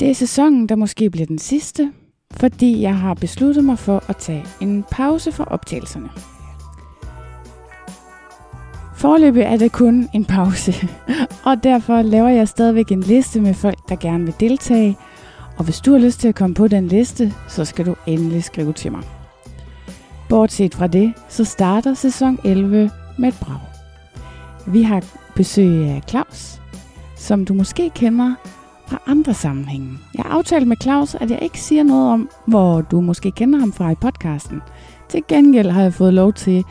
Det er sæsonen, der måske bliver den sidste, fordi jeg har besluttet mig for at tage en pause fra optagelserne. Forløbet er det kun en pause, og derfor laver jeg stadigvæk en liste med folk, der gerne vil deltage. Og hvis du har lyst til at komme på den liste, så skal du endelig skrive til mig. Bortset fra det, så starter sæson 11 med et brag. Vi har besøg af Claus, som du måske kender fra andre sammenhænge. Jeg har aftalt med Claus, at jeg ikke siger noget om, hvor du måske kender ham fra i podcasten. Til gengæld har jeg fået lov til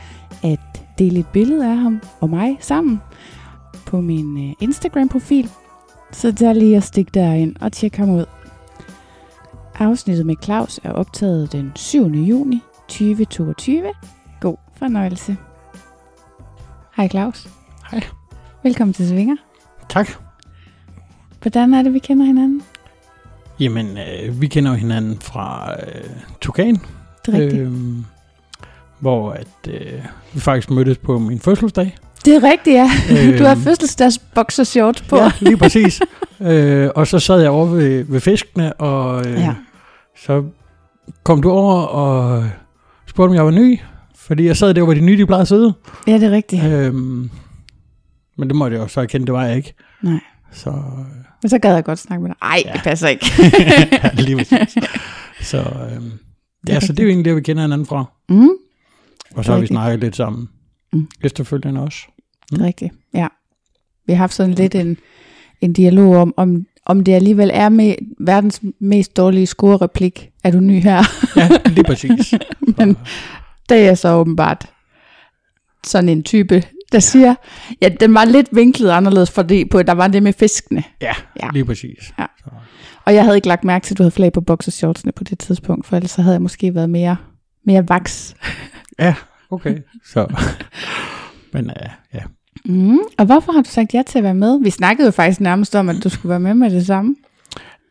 at dele et billede af ham og mig sammen på min Instagram-profil. Så der lige at stikke derind og tjekke ham ud. Afsnittet med Claus er optaget den 7. juni 2022. God fornøjelse. Hej Claus. Hej. Velkommen til Svinger. Tak. Hvordan er det, vi kender hinanden? Jamen, øh, vi kender jo hinanden fra øh, Tukan. Det er rigtigt. Øh, hvor at, øh, vi faktisk mødtes på min fødselsdag. det er rigtigt, ja. Øhm. Du har fødselsdags boxershorts på. Ja, lige præcis. øh, og så sad jeg over ved, ved fiskene, og øh, Ja. så kom du over og spurgte, om jeg var ny. Fordi jeg sad der, hvor de nye de plejede at sidde. ja, det er rigtigt. Øhm, men det måtte jeg jo så erkende, det var jeg ikke. Nej. Så Men så gad jeg godt snakke med dig. Ej, Ja. det passer ikke. ja, lige præcis. Så, øhm, ja, så det er jo egentlig det, vi kender hinanden fra. mm, Og så har vi snakket lidt sammen. Mm. Mm. Efterfølgende også. er rigtigt, ja. Vi har haft sådan lidt en, en dialog om, om, om det alligevel er med verdens mest dårlige score-replik. Er du ny her? Ja, lige præcis. Men det er så åbenbart sådan en type, der siger, ja, den var lidt vinklet anderledes, fordi på, der var det med fiskene. Ja, Ja. lige præcis. Ja. Så, Og jeg havde ikke lagt mærke til, at du havde flag på boxershortsene på det tidspunkt, for ellers så havde jeg måske været mere, mere vaks. ja, okay. Så, men uh, ja. Mm. Og hvorfor har du sagt ja til at være med? Vi snakkede jo faktisk nærmest om, at du skulle være med med det samme.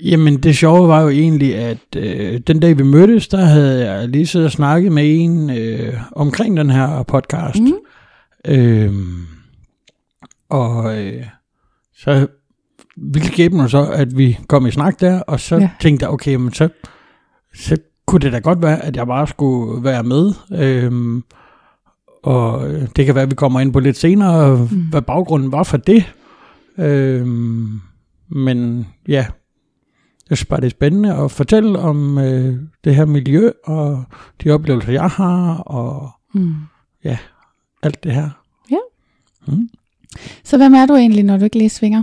Jamen, det sjove var jo egentlig, at øh, den dag vi mødtes, der havde jeg lige siddet og snakket med en øh, omkring den her podcast. Mm. Øhm, og øh, så ville skæbnen så, at vi kom i snak der, og så Ja. ja. tænkte jeg, okay, men så, så kunne det da godt være, at jeg bare skulle være med. Øhm, og det kan være, at vi kommer ind på lidt senere, mm. hvad baggrunden var for det. Øhm, men ja, jeg synes bare, det er spændende at fortælle om øh, det her miljø, og de oplevelser, jeg har, og Mm. Alt det her. Ja. Mm. Så hvem er du egentlig, når du ikke lige svinger?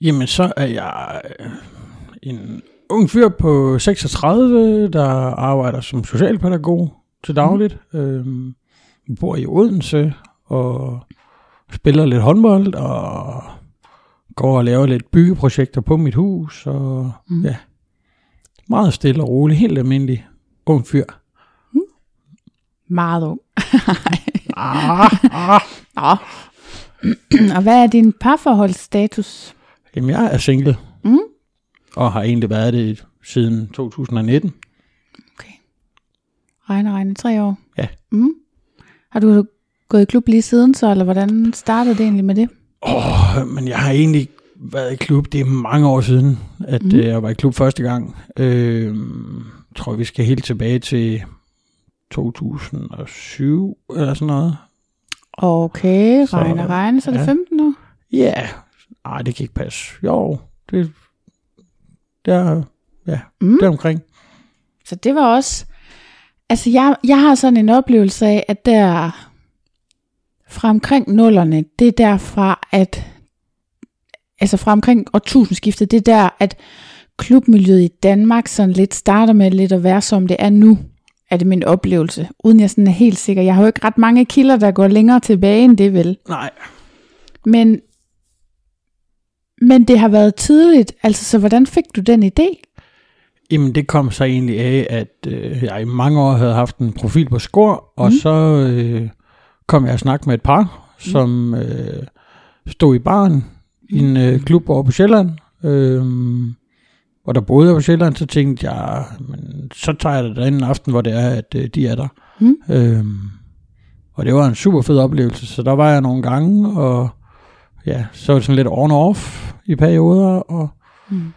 Jamen, så er jeg øh, en ung fyr på 36, der arbejder som socialpædagog til dagligt. Mm. Øhm, bor i Odense og spiller lidt håndbold og går og laver lidt byggeprojekter på mit hus. Og Mm. mm. ja, meget stille og rolig, helt almindelig ung fyr. Meget ung. Ah, ah. Og hvad er din parforholdsstatus? Jamen, jeg er single. Mm. Og har egentlig været det siden 2019. Okay. Regne, regne, tre år. Ja. Mm. Har du gået i klub lige siden så, eller hvordan startede det egentlig med det? Åh, oh, men jeg har egentlig været i klub, det er mange år siden, at mm. jeg var i klub første gang. Øh, jeg tror, vi skal helt tilbage til 2007 eller sådan noget. Okay, regne, regne, så er det ja. 15 år? Ja, nej, det kan ikke passe. Jo, det, det er, ja, Mm. mm. det er omkring. Så det var også... Altså, jeg, jeg har sådan en oplevelse af, at der fra omkring nullerne, det er derfra, at altså fra omkring årtusindskiftet, det er der, at klubmiljøet i Danmark sådan lidt starter med lidt at være, som det er nu, er det min oplevelse, uden jeg sådan er helt sikker. Jeg har jo ikke ret mange kilder, der går længere tilbage end det vel. Nej, Men, men det har været tidligt, altså så hvordan fik du den idé? Jamen, det kom så egentlig af, at øh, jeg i mange år havde haft en profil på Skor, og Mm. så øh, kom jeg at snakke med et par, som øh, stod i baren i en øh, klub over på Sjælland. Øh, og der boede jeg på Sjælland, så tænkte jeg, men, så tager jeg det en aften, hvor det er, at øh, de er der. Mm. Øh, og det var en super fed oplevelse, så der var jeg nogle gange, og ja, så var det sådan lidt on-off i perioder, og Mm.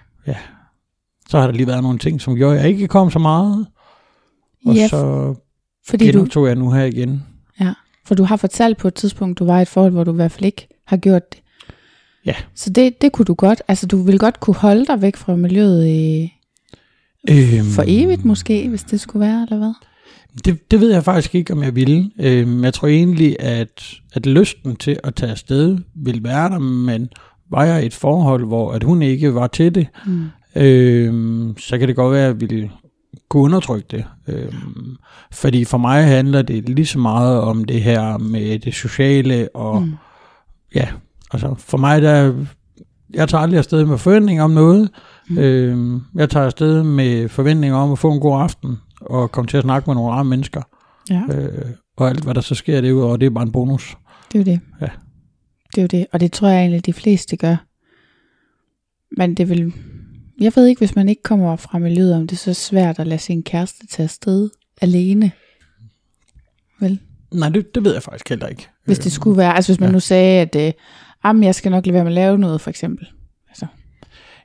så har der lige været nogle ting, som gjorde, at jeg ikke kom så meget. Og Ja, så Fordi du, genoptog jeg nu her igen. for du har fortalt på et tidspunkt, du var i et forhold, hvor du i hvert fald ikke har gjort det. Ja. Så det, det kunne du godt, altså du ville godt kunne holde dig væk fra miljøet i, Øhm, for evigt måske, hvis det skulle være, eller hvad? Det, det ved jeg faktisk ikke, om jeg ville. Øhm, jeg tror egentlig, at, at lysten til at tage afsted ville være der, men var jeg i et forhold, hvor at hun ikke var til det, Mm. øhm, så kan det godt være, at jeg ville kunne undertrykke det. Øhm, fordi for mig handler det lige så meget om det her med det sociale, og Mm. ja, altså for mig der, jeg tager aldrig afsted med forventninger om noget. Mm. Øhm, jeg tager afsted med forventninger om at få en god aften, og komme til at snakke med nogle andre mennesker. Ja, Øh, og alt hvad der så sker derudover, det er bare en bonus. det er jo det. Ja. Det er jo det, og det tror jeg egentlig, de fleste gør. Men det vil, jeg ved ikke, hvis man ikke kommer fra miljøet, om det er så svært at lade sin kæreste tage afsted alene. Vel? Nej, det, det ved jeg faktisk heller ikke. Hvis det skulle være, altså hvis man ja. nu sagde, at øh, jamen, jeg skal nok lade være med at lave noget, for eksempel. Altså,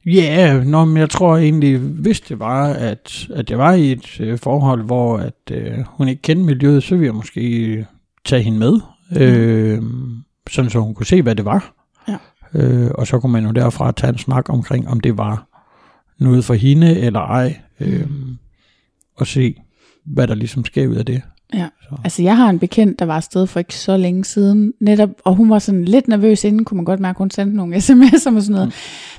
Ja, yeah, men jeg tror egentlig, hvis det var, at, at jeg var i et øh, forhold, hvor at, øh, hun ikke kendte miljøet, så ville jeg måske tage hende med, øh, sådan så hun kunne se, hvad det var. Ja. Øh, og så kunne man jo derfra tage en snak omkring, om det var noget for hende eller ej, øh, og se, hvad der ligesom sker ud af det. Ja. Så. altså jeg har en bekendt, der var afsted for ikke så længe siden, netop, og hun var sådan lidt nervøs inden, kunne man godt mærke, at hun sendte nogle sms'er med sådan noget. Mm.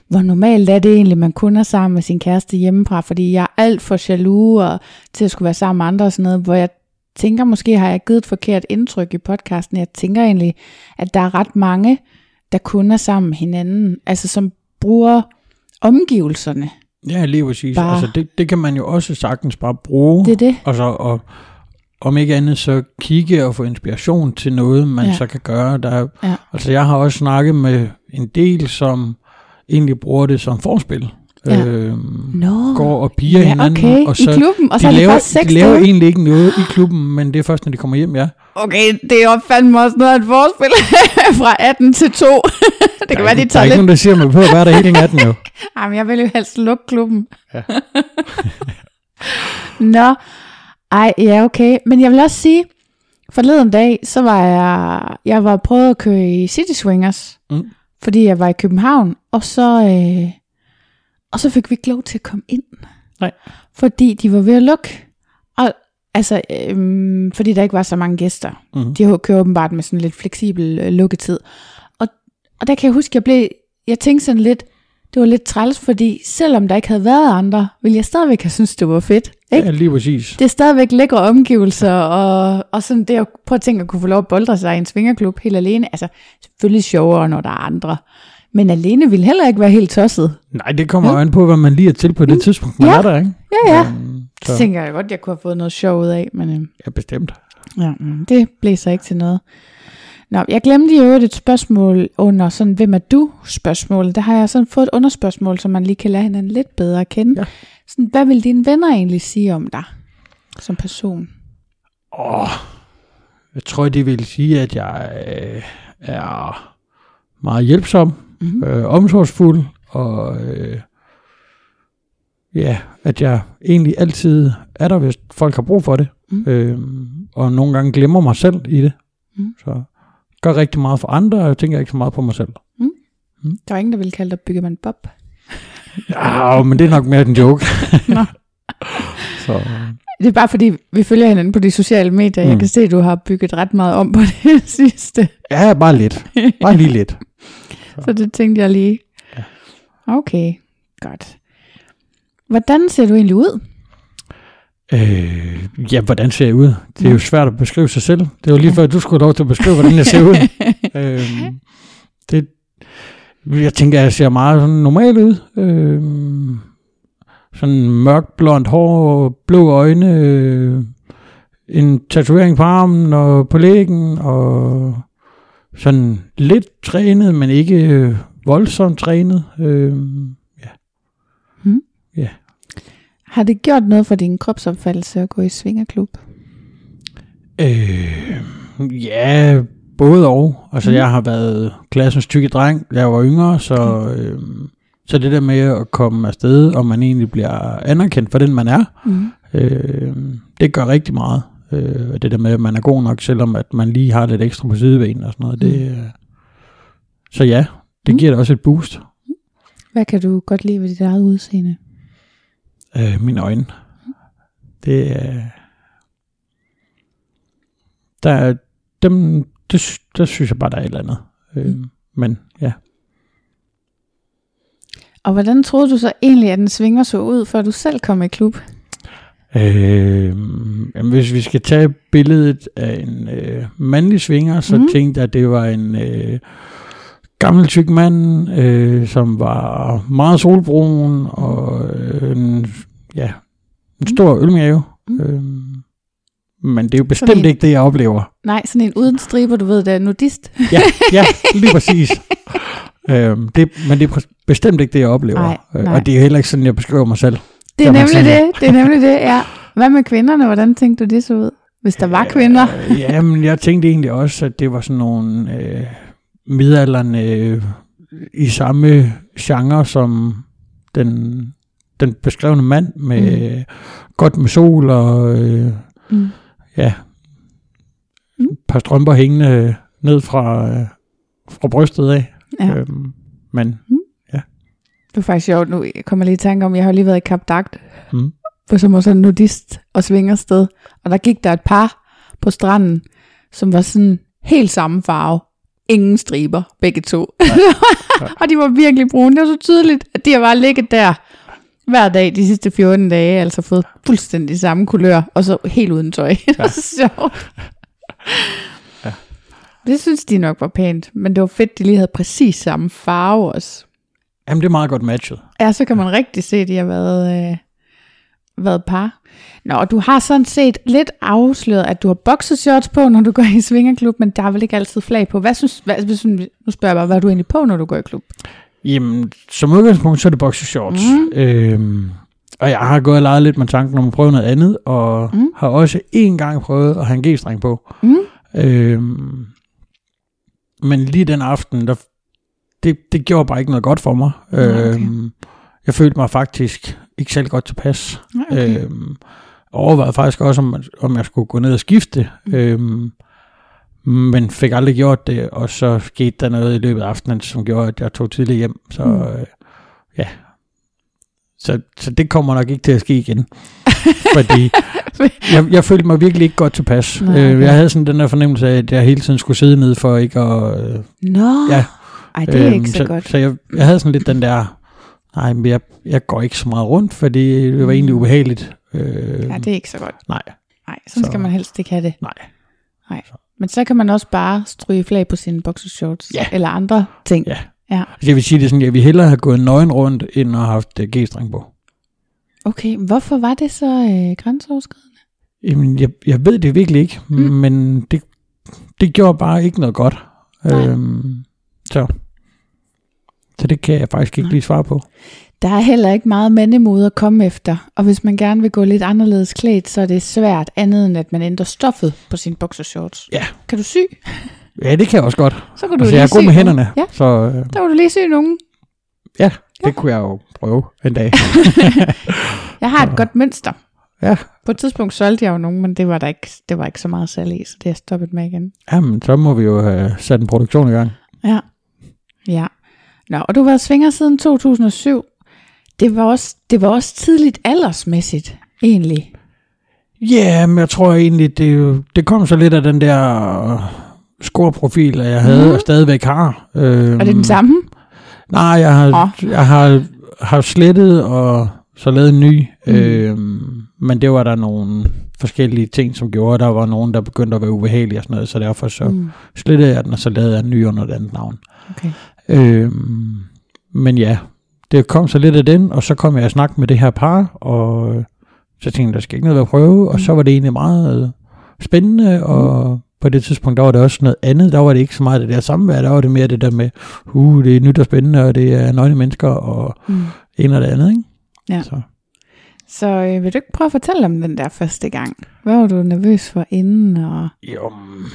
Hvor normalt er det egentlig, man kun er sammen med sin kæreste hjemmefra, fordi jeg er alt for jaloux og til at skulle være sammen med andre og sådan noget, hvor jeg tænker, måske har jeg givet et forkert indtryk i podcasten. Jeg tænker egentlig, at der er ret mange, der kun er sammen med hinanden, altså som bruger omgivelserne. Ja, lige præcis. Bare- Altså, det, det kan man jo også sagtens bare bruge. Det er det. Og så og, om ikke andet så kigge og få inspiration til noget, man Ja. så kan gøre. Der, Ja. Altså jeg har også snakket med en del, som egentlig bruger det som forspil. Ja. Øhm, Nå, går og piger ja, hinanden. okay, og i klubben, og så de er de laver, de laver egentlig ikke noget i klubben, men det er først, når de kommer hjem, ja. Okay, det er jo fandme også noget af et forspil fra 18 til 2. det kan der, være, de ikke- der er tager ikke lidt... nogen, der siger mig på at være der hele natten jo. Jamen, jeg vil jo helst lukke klubben. Ja. Nå, ej, ja, okay. Men jeg vil også sige, forleden dag, så var jeg, jeg var prøvet at køre i City Swingers, Mm. fordi jeg var i København, og så, øh, og så fik vi ikke lov til at komme ind. Nej. Fordi de var ved at lukke. Og, altså, øh, fordi der ikke var så mange gæster. Mm. De kører åbenbart med sådan lidt fleksibel øh, lukketid. Og, og der kan jeg huske, jeg blev, jeg tænkte sådan lidt, det var lidt træls, fordi selvom der ikke havde været andre, ville jeg stadigvæk have synes det var fedt. Ikke? Ja, lige præcis. Det er stadigvæk lækre omgivelser, og, og sådan det at prøve at tænke at kunne få lov at boldre sig i en svingerklub helt alene. Altså, selvfølgelig sjovere, når der er andre. Men alene ville heller ikke være helt tosset. Nej, det kommer jo an på, hvad man lige er til på det tidspunkt, man Ja. er der, ikke? Ja, ja. Øhm, Så så, tænker jeg godt, jeg kunne have fået noget sjov ud af, men øh, ja, bestemt. ja, mm, det blev så ikke til noget. Nå, jeg glemte jo et spørgsmål under sådan, hvem er du spørgsmålet. Der har jeg sådan fået et underspørgsmål, så man lige kan lære hinanden lidt bedre at kende. Ja. Sådan, hvad vil dine venner egentlig sige om dig som person? Åh, jeg tror, det vil sige, at jeg øh, er meget hjælpsom, Mm-hmm. øh, omsorgsfuld, og øh, ja, at jeg egentlig altid er der, hvis folk har brug for det. Mm. Øh, og nogle gange glemmer mig selv i det. Mm. Så gør rigtig meget for andre, og jeg tænker ikke så meget på mig selv. Der var ingen, der ville kalde dig byggemand Bob. Ja, men det er nok mere en joke. Så, Det er bare fordi, vi følger hinanden på de sociale medier. Mm. Jeg Mm. kan se, at du har bygget ret meget om på det sidste. ja, bare lidt. Bare lige lidt. Så det tænkte jeg lige. Ja. Okay, godt. Hvordan ser du egentlig ud? Øh, ja, hvordan ser jeg ud? Det er jo Ja. svært at beskrive sig selv. Det var lige før, du skulle have lov til at beskrive, hvordan jeg ser ud. øhm, det, jeg tænker, jeg ser meget sådan normal ud. Øhm, sådan mørk blond hår, blå øjne, øh, en tatovering på armen og på lægen, og sådan lidt trænet, men ikke øh, voldsomt trænet. Øhm, Har det gjort noget for din kropsopfattelse at gå i svingerklub? Øh, ja, både og. Altså, mm. jeg har været klassens tykke dreng, jeg var yngre, så, øh, så det der med at komme afsted, og man egentlig bliver anerkendt for den, man er, Mm. øh, det gør rigtig meget. Øh, det der med, at man er god nok, selvom at man lige har lidt ekstra på sidebenen og sådan noget. Det, øh, så ja, det Mm. giver da også et boost. Hvad kan du godt lide ved dit eget udseende? Øh, mine øjne. Det er... Der er dem, det, der synes jeg bare, der er et eller andet. Øh, Mm. men ja. Og hvordan troede du så egentlig, at den svinger så ud, før du selv kom i klub? Øh, jamen, hvis vi skal tage billedet af en øh, mandlig svinger, så mm. tænkte jeg, at det var en øh, gammel tyk mand, øh, som var meget solbrun, og øh, en, ja, en stor ølmave. Mm. Øh, men det er jo bestemt en- ikke det, jeg oplever. Nej, sådan en uden striber, du ved, der er nudist. Ja, ja lige præcis. øhm, det, men det er bestemt ikke det, jeg oplever. Nej, Øh, nej. Og det er heller ikke sådan, jeg beskriver mig selv. Det er nemlig det, det er nemlig det, ja. Hvad med kvinderne? Hvordan tænkte du det så ud? Hvis der var kvinder? Øh, jamen, jeg tænkte egentlig også, at det var sådan nogle øh, midalderne øh, i samme genre som den, den beskrevne mand, med mm. godt med sol og øh, Mm. ja, Mm. et par strømper hængende ned fra, øh, fra brystet af. Ja. Øhm, men Det var faktisk sjovt nu. Jeg kommer lige i tanke om, jeg har lige været i Kap Dagt, mm, på som var sådan en nudist og svingersted. Og der gik der et par på stranden, som var sådan helt samme farve. Ingen striber, begge to. og de var virkelig brune. Det var så tydeligt, at de har bare ligget der hver dag de sidste 14 dage, altså fået fuldstændig samme kulør, og så helt uden tøj. sjovt. Ja. Det synes de nok var pænt, men det var fedt, de lige havde præcis samme farve også. Jamen, det er meget godt matchet. Ja, så kan man rigtig se, at de har været, øh, været par. Nå, og du har sådan set lidt afsløret, at du har boxershorts på, når du går i svingerklub, men der er vel ikke altid flag på. Hvad synes, hvad, hvis, nu spørger jeg bare, hvad er du egentlig på, når du går i klub? Jamen, som udgangspunkt, så er det boxershorts. Mm. Øhm, og jeg har gået og leget lidt med tanken om at prøve noget andet, og Mm. har også én gang prøvet at have en G-streng på. Mm. Øhm, men lige den aften, der, det, det gjorde bare ikke noget godt for mig. okay. Øhm, jeg følte mig faktisk ikke særlig godt tilpas. Okay. Øhm, overvejede faktisk også, om, om jeg skulle gå ned og skifte. Mm. Øhm, men fik aldrig gjort det, og så skete der noget i løbet af aftenen, som gjorde, at jeg tog tidligt hjem. Så Mm. øh, ja, så, så det kommer nok ikke til at ske igen. Fordi jeg, jeg følte mig virkelig ikke godt tilpas. Nej, Nej, okay. Jeg havde sådan den der fornemmelse af, at jeg hele tiden skulle sidde ned for ikke at... Øh, Nå, ja, ej, det er ikke så, så godt. Så jeg, jeg havde sådan lidt den der... Nej, men jeg, jeg går ikke så meget rundt, fordi det var Mm. egentlig ubehageligt. Øh, Ja, det er ikke så godt. Nej, Nej, sådan Så- skal man helst ikke have det. nej. Men så kan man også bare stryge flag på sine boxershorts, Ja. eller andre ting. Ja. Ja. Jeg vil sige det sådan, jeg vil hellere have gået nøgen rundt, end at have haft øh, G-streng på. Okay, hvorfor var det så øh, grænseoverskridende? Jamen, jeg, jeg ved det virkelig ikke, Mm. mm. men det, det gjorde bare ikke noget godt. Nej. Øhm, så. Så det kan jeg faktisk ikke Nej. lige svare på. Der er heller ikke meget mandemode at komme efter, og hvis man gerne vil gå lidt anderledes klædt, så er det svært andet end, at man ændrer stoffet på sin boxershorts. Ja. Kan du sy? Ja, det kan jeg også godt. Så kan du Altså, lige jeg er god med nogen. hænderne, Ja, så øh, der kan du lige sy nogen. ja, det kunne jeg jo prøve en dag. Jeg har et godt mønster. Ja, På et tidspunkt solgte jeg jo nogen, men det var der ikke, det var ikke så meget salg i, så det har jeg stoppet med igen. jamen, så må vi jo have sat en produktion i gang. Ja. Ja. Nå, og du har været svinger siden 2007. Det var også, det var også tidligt aldersmæssigt, egentlig. Ja, men jeg tror egentlig, det, det kom så lidt af den der scoreprofil, jeg havde Mhm. og stadigvæk har. Øhm, Er det den samme? Nej, jeg har, Åh. jeg har, har slettet og så lavet en ny. Mm. Mm. Øhm, men det var der nogle forskellige ting, som gjorde. Der var nogen, der begyndte at være ubehagelige og sådan noget, så derfor så mm. Mm. slettede jeg den, og så lavede jeg en ny under et andet navn. Okay. Øhm, men ja, det kom så lidt af den, og så kom jeg i snak med det her par, og øh, så tænkte jeg, der skal ikke noget at prøve, og så var det egentlig meget øh, spændende, og på det tidspunkt, der var det også noget andet, der var det ikke så meget det der samvær, der var det mere det der med, uh, det er nyt og spændende, og det er nøgne mennesker, og Mm. en og det andet, ikke? Ja. Så. Så øh, vil du ikke prøve at fortælle om den der første gang? Hvad var du nervøs for inden? Og... Jo, mm,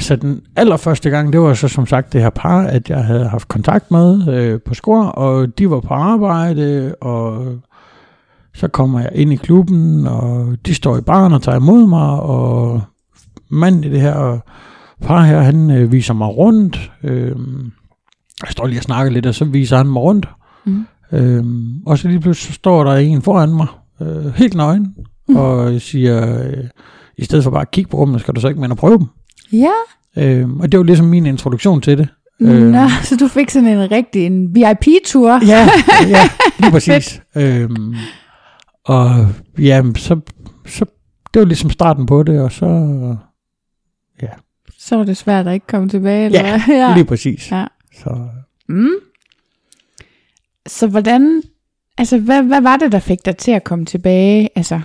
altså den allerførste gang, det var så som sagt det her par, at jeg havde haft kontakt med øh, på skor, og de var på arbejde, og så kommer jeg ind i klubben, og de står i baren og tager imod mig, og manden i det her par her, han øh, viser mig rundt. Øh, jeg står lige og snakker lidt, og så viser han mig rundt. Mm. Øhm, og så lige pludselig så står der en foran mig, øh, helt nøgen, Mm. og siger, øh, i stedet for bare at kigge på rummene, skal du så ikke med og prøve dem. Ja, Øhm, og det var ligesom min introduktion til det. øh. Nå, så du fik sådan en rigtig en VIP-tur. Ja, ja lige præcis. øhm, og ja, så, så det var ligesom starten på det, og så Så var det svært at ikke komme tilbage. Eller Ja, hvad? ja. lige præcis. Ja. Så, Mm. Så hvordan, altså hvad, hvad var det, der fik dig til at komme tilbage? Altså,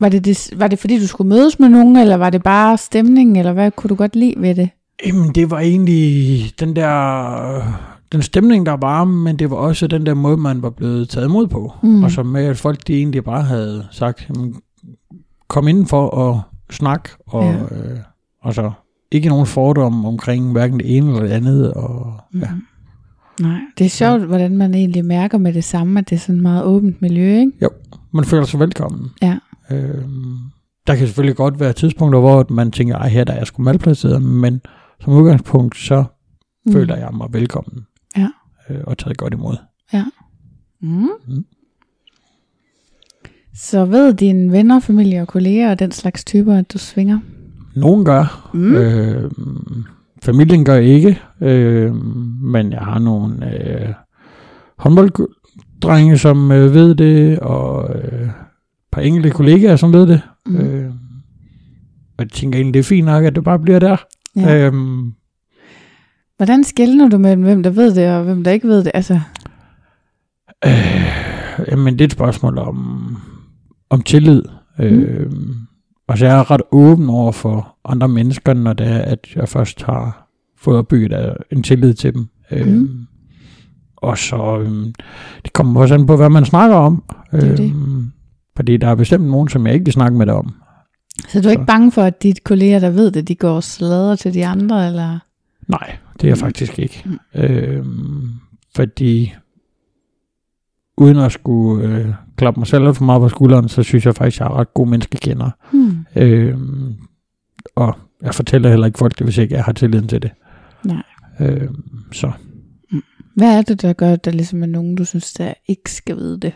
var det, det, var det fordi, du skulle mødes med nogen, eller var det bare stemningen, eller hvad kunne du godt lide ved det? Jamen, det var egentlig den der... Den stemning, der var, men det var også den der måde, man var blevet taget imod på. Mm. Og så med, at folk de egentlig bare havde sagt, jamen, kom indenfor og snak, og, Ja. ja. øh, og så ikke nogen fordomme omkring hverken det ene eller det andet. Og, Mm. ja. Nej, det er sjovt, hvordan man egentlig mærker med det samme, at det er sådan et meget åbent miljø, ikke? Man føler sig velkommen. Ja. Øhm, der kan selvfølgelig godt være tidspunkter, hvor man tænker, ej her der er jeg sgu malplaceret, men som udgangspunkt, så mm. føler jeg mig velkommen. Ja. Øh, og taget godt imod. Mm. Mm. Så ved dine venner, familie og kolleger og den slags typer, at du svinger? Nogen gør. Mm. Øh, familien gør ikke. Øh, men jeg har nogle øh, håndbolddrenge, som øh, ved det, og øh, par enkelte kollegaer, som ved det. Mm. Øh, og jeg tænker egentlig, det er fint nok, at det bare bliver der. Ja. Øhm, Hvordan skældner du mellem, hvem der ved det, og hvem der ikke ved det? Altså, Øh, jamen, det er et spørgsmål om, om tillid. Mm. Øh, og så er jeg ret åben over for andre mennesker, når det er, at jeg først har fået opbygget en tillid til dem. Øh, Mm. Og så, øh, det kommer også an på, hvad man snakker om. Det jo det. Fordi der er bestemt nogen, som jeg ikke vil snakke med dig om. så du er ikke Så. bange for, at de kolleger, der ved det, de går og slader til de andre, eller? Nej, det er jeg Mm. faktisk ikke. Mm. Øhm, fordi uden at skulle øh, klappe mig selv for meget på skulderen, så synes jeg faktisk, jeg er ret god menneskekender. Hmm. Øhm, og jeg fortæller heller ikke folk det, hvis ikke jeg har tilliden til det. Nej. Øhm, så Hvad er det, der gør, at der ligesom er nogen, du synes, der ikke skal vide det?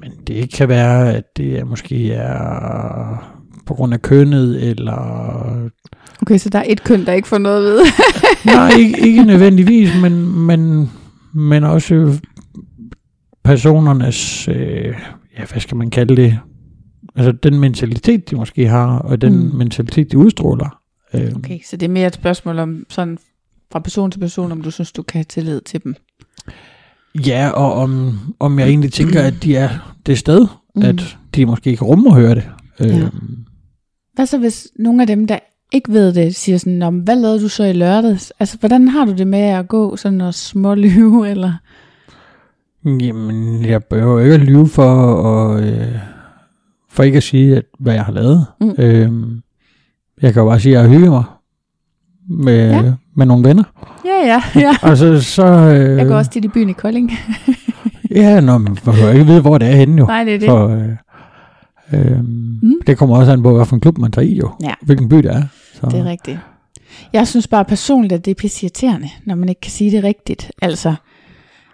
Men det kan være, at det er måske er på grund af kønnet, eller Okay, så der er et køn, der ikke får noget vide. Nej, ikke, ikke nødvendigvis, men, men, men også personernes, øh, ja, hvad skal man kalde det, altså den mentalitet, de måske har, og den Mm. mm. mentalitet, de udstråler. Øh, Okay, så det er mere et spørgsmål om sådan fra person til person, om du synes, du kan have tillid til dem. Ja, og om, om jeg egentlig tænker, at de er det sted, Mm. at de måske ikke rummer at høre det. Ja. Hvad så hvis nogle af dem, der ikke ved det, siger sådan, "Nå, men hvad lavede du så i lørdags? Altså, hvordan har du det med at gå sådan og smålyve, eller? Jamen, jeg behøver ikke at lyve for, og, øh, for ikke at sige, at, hvad jeg har lavet. Mm. Øhm, jeg kan jo bare sige, at jeg hygger mig med, Ja. Med nogle venner. Ja, ja, ja. Og så, så øh, Jeg går også tit i byen i Kolding. Ja, nå, man behøver ikke vide, hvor det er henne jo. Nej, det er det. For, øh, øh, Mm. Det kommer også an på, hvilken klub man tager i jo. Ja. Hvilken by det er. Så. Det er rigtigt. Jeg synes bare personligt, at det er pisse irriterende, når man ikke kan sige det rigtigt. Altså,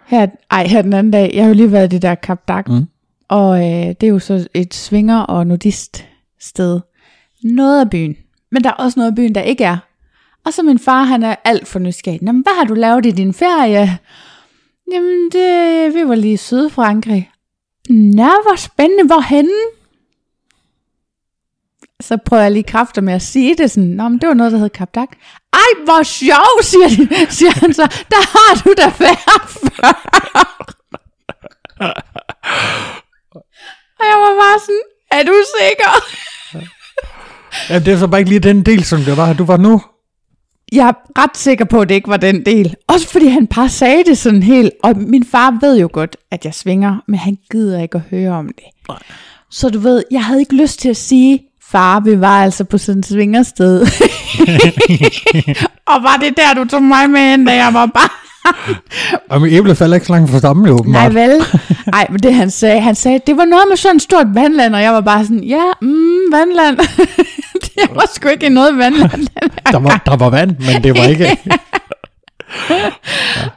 her, ej, her den anden dag, jeg har jo lige været i det der Kap Dak, Mm. og øh, det er jo så et svinger- og nudist sted. Noget af byen, men der er også noget af byen, der ikke er. Og så min far, han er alt for nysgerrig. Nå, hvad har du lavet i din ferie? Jamen, det, vi var lige i Sydfrankrig. Nå, hvor spændende, hvorhenne? Så prøver jeg lige kræfter med at sige det sådan, Nå, men det var noget, der hed Kapdak. Ej, hvor sjov, siger, de, siger han så. Der har du da været før. Og jeg var bare sådan, er du sikker? Ja, det er så bare ikke lige den del, som det var. Du var nu. Jeg er ret sikker på, at det ikke var den del. Også fordi han bare sagde det sådan helt. Og min far ved jo godt, at jeg svinger, men han gider ikke at høre om det. Så du ved, jeg havde ikke lyst til at sige, far, vi var altså på sådan et svingersted. og var det der, du tog mig med hen, da jeg var bare... Og min æble falder ikke så langt fra stammen jo, Nej vel? Ej, men det han sagde, han sagde, det var noget med sådan et stort vandland, og jeg var bare sådan, ja, mm, vandland. jeg var sgu ikke noget vandland. Der var, der var vand, men det var ikke...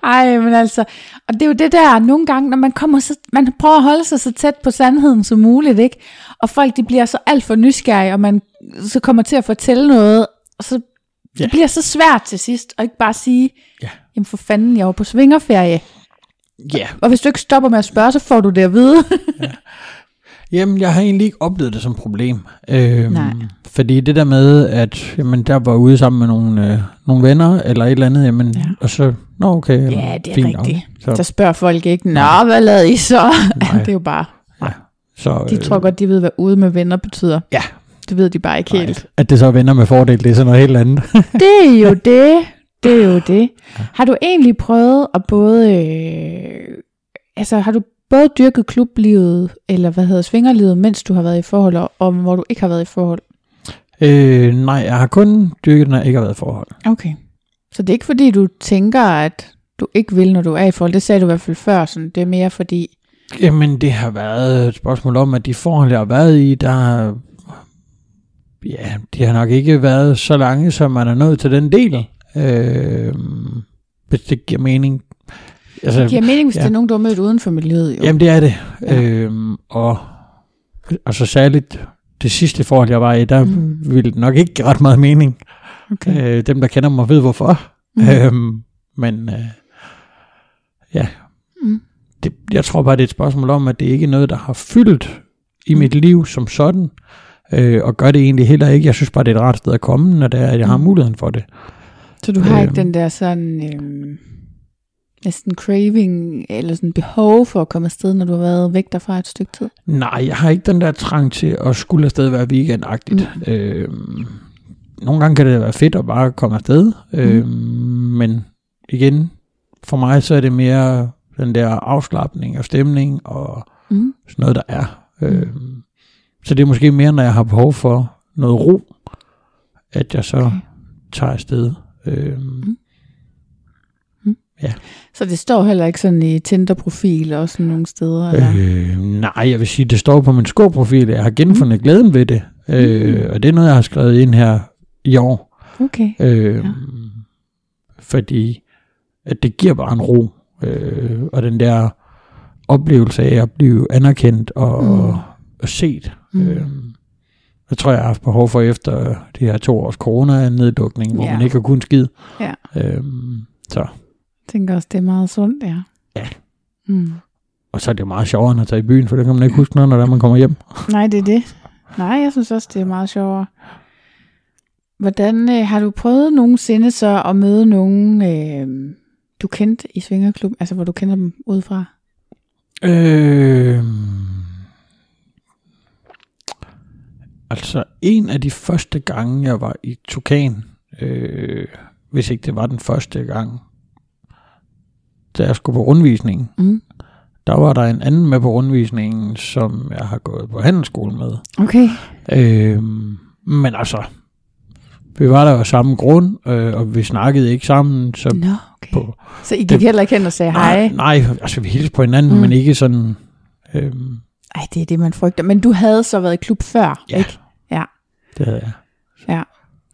Ej, men altså, og det er jo det der, nogle gange, når man kommer så, man prøver at holde sig så tæt på sandheden som muligt, ikke? Og folk, de bliver så alt for nysgerrige, og man så kommer til at fortælle noget, og så Ja. det bliver så svært til sidst, og ikke bare sige, Ja. jamen for fanden, jeg var på svingerferie. Ja, Og hvis du ikke stopper med at spørge, så får du det at vide. Jamen, jeg har egentlig ikke oplevet det som et problem. Øhm, Nej. Fordi det der med, at jamen, der var ude sammen med nogle, øh, nogle venner, eller et eller andet, jamen, Ja. ja. og så, nå okay. Eller, ja, det er fint nok. rigtigt. Så, Så spørger folk ikke, nå, hvad lavede I så? det er jo bare, så, de tror godt, de ved, hvad ude med venner betyder. Ja. Det ved de bare ikke helt. Nej, at det så er venner med fordel, det er sådan noget helt andet. Det er jo det. Det er jo det. Har du egentlig prøvet at både... Øh, altså, har du både dyrket klublivet, eller hvad hedder svingerlivet, mens du har været i forhold, og, hvor du ikke har været i forhold? øh, nej, jeg har kun dyrket, når jeg ikke har været i forhold. Okay. Så det er ikke fordi, du tænker, at du ikke vil, når du er i forhold. Det sagde du i hvert fald før. Sådan. Det er mere fordi... Jamen, det har været et spørgsmål om, at de forhold, jeg har været i, der Ja, de har nok ikke været så lange, som man er nået til den del. Øh, hvis det giver mening. Altså, Det giver mening, hvis ja. det er nogen, du har mødt uden for miljøet. Jo. Jamen, det er det. Ja. Øhm, og altså særligt det sidste forhold, jeg var i, der Mm. ville det nok ikke give ret meget mening. Okay. Øh, dem, der kender mig, ved hvorfor. Mm. Øhm, men øh, ja, Mm. det, jeg tror bare, det er et spørgsmål om, at det ikke er noget, der har fyldt i Mm. mit liv som sådan. Øh, og gør det egentlig heller ikke. Jeg synes bare, det er et rart sted at komme, når det er, at jeg har Mm. muligheden for det. Så du har ikke Øhm. den der sådan... Øhm, næsten craving, eller sådan behov for at komme afsted, når du har været væk derfra et stykke tid? Nej, jeg har ikke den der trang til at skulle afsted være weekendagtigt. Mm. Øhm, nogle gange kan det være fedt at bare komme afsted, øhm, men igen, for mig så er det mere den der afslappning og stemning og Mm. sådan noget, der er. Øhm, så det er måske mere, når jeg har behov for noget ro, at jeg så Okay. tager afsted. Øhm, Så det står heller ikke sådan i Tinder-profil og sådan nogle steder? Eller? Øh, nej, jeg vil sige, det står på min skoprofil. Jeg har genfundet glæden ved det. Øh, og det er noget, jeg har skrevet ind her i år. Okay. Øh, Ja. ja. Fordi at det giver bare en ro. Øh, og den der oplevelse af at blive anerkendt og, Mm. Og set. Mm. Øh, jeg tror, jeg har haft behov for efter det her to års corona-nedlukning, hvor Ja. man ikke har kunnet skide. Ja. Øh, så. Jeg tænker også, det er meget sundt, ja. Ja. Mm. Og så er det jo meget sjovere end at tage i byen, for det kan man ikke huske noget, når man kommer hjem. Nej, det er det. Nej, jeg synes også, det er meget sjovere. Hvordan øh, har du prøvet nogensinde så at møde nogen, øh, du kendte i Svingerklubben, altså hvor du kender dem udefra? Øh, Altså, en af de første gange, jeg var i Tukan, øh, hvis ikke det var den første gang, da jeg skulle på rundvisningen, Mm. der var der en anden med på rundvisningen, som jeg har gået på handelsskole med. Okay. Øh, men altså, vi var der af samme grund, øh, og vi snakkede ikke sammen, så Nå, okay. på... Så I gik det- heller ikke hen og sagde hej? Nej, nej, altså vi hilste på hinanden, mm. men ikke sådan... Øh, Ej, det er det, man frygter. Men du havde så været i klub før, Ja. ikke? Ja. det havde jeg. Ja.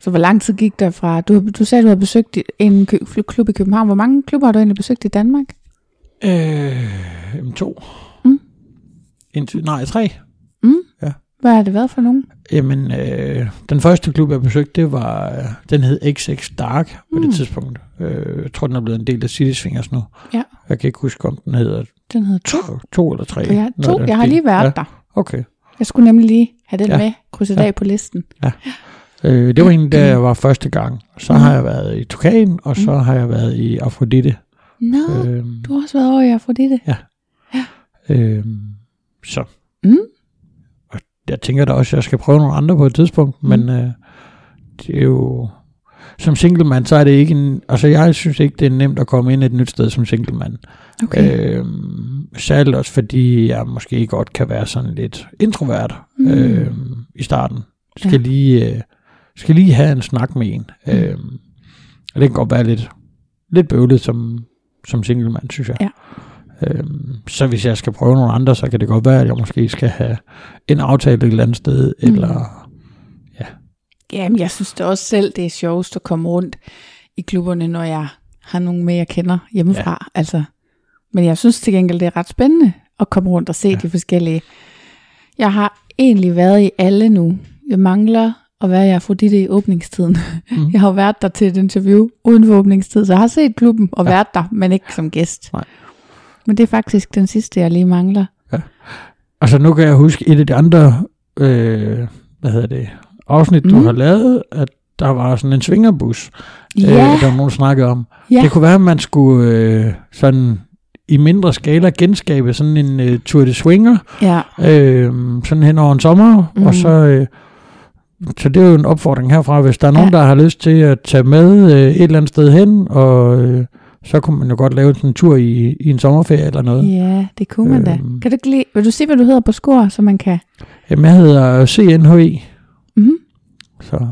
Så hvor lang tid gik der fra? Du, du sagde, du havde besøgt en kø- klub i København. Hvor mange klubber har du egentlig besøgt i Danmark? Øh, to. Mm. Indtil, nej, tre. Hvad har det været for nogen? Jamen, øh, den første klub, jeg besøgte, det var, øh, den hed XX Dark på Mm. det tidspunkt. Øh, jeg tror, den er blevet en del af City Swingers nu. Ja. Jeg kan ikke huske, om den hedder Den hedder to. to, to eller tre. Noget to. Jeg har lige været ja. der. Okay. Jeg skulle nemlig lige have den Ja. med, krydset Ja. af på listen. Øh, det var egentlig, da jeg var første gang. Så Mm. har jeg været i Tukan, og så har jeg været i Afrodite. Nå, Øh, du har også været over i Afrodite. øh, så. Mm. Og jeg tænker da også, at jeg skal prøve nogle andre på et tidspunkt, Mm. men øh, det er jo... Som singlemand, så er det ikke en... Altså, jeg synes ikke, det er nemt at komme ind et nyt sted som singlemand. Okay. Øh, særligt også, fordi jeg måske godt kan være sådan lidt introvert Mm. øh, i starten. Skal, Ja. lige, øh, skal lige have en snak med en. Mm. Øh, og det kan godt være lidt, lidt bøvlet som, som singlemand, synes jeg. Ja. Øhm, så hvis jeg skal prøve nogle andre, så kan det godt være, at jeg måske skal have en aftale et eller andet sted, Mm. eller Jamen, jeg synes det også selv, det er sjovest at komme rundt i klubberne, når jeg har nogen med, jeg kender hjemmefra. Ja. Altså, men jeg synes til gengæld, det er ret spændende at komme rundt og se ja. Ja. de forskellige. Jeg har egentlig været i alle nu. Jeg mangler at være i Afrodite i åbningstiden. Mm. Jeg har jo været der til et interview uden for åbningstid, så jeg har set klubben og ja. Ja. været der, men ikke som gæst. Nej. Men det er faktisk den sidste, jeg lige mangler. Altså nu kan jeg huske et af de andre, øh, hvad hedder det, afsnit, du Mm. har lavet, at der var sådan en svingerbus, Ja, øh, der var nogen, snakkede om. ja. Det kunne være, at man skulle øh, sådan i mindre skala genskabe sådan en øh, Tour de Swinger, ja. øh, sådan hen over en sommer, Mhm. mm. og så... Øh, så det er jo en opfordring herfra, hvis der er nogen, Ja. der har lyst til at tage med øh, et eller andet sted hen, og øh, så kunne man jo godt lave sådan en tur i, i en sommerferie eller noget. Ja, det kunne man da. Øhm. Kan du ikke lige, vil du sige, hvad du hedder på skor, så man kan... Jamen, jeg hedder CNHE, Mm-hmm. så,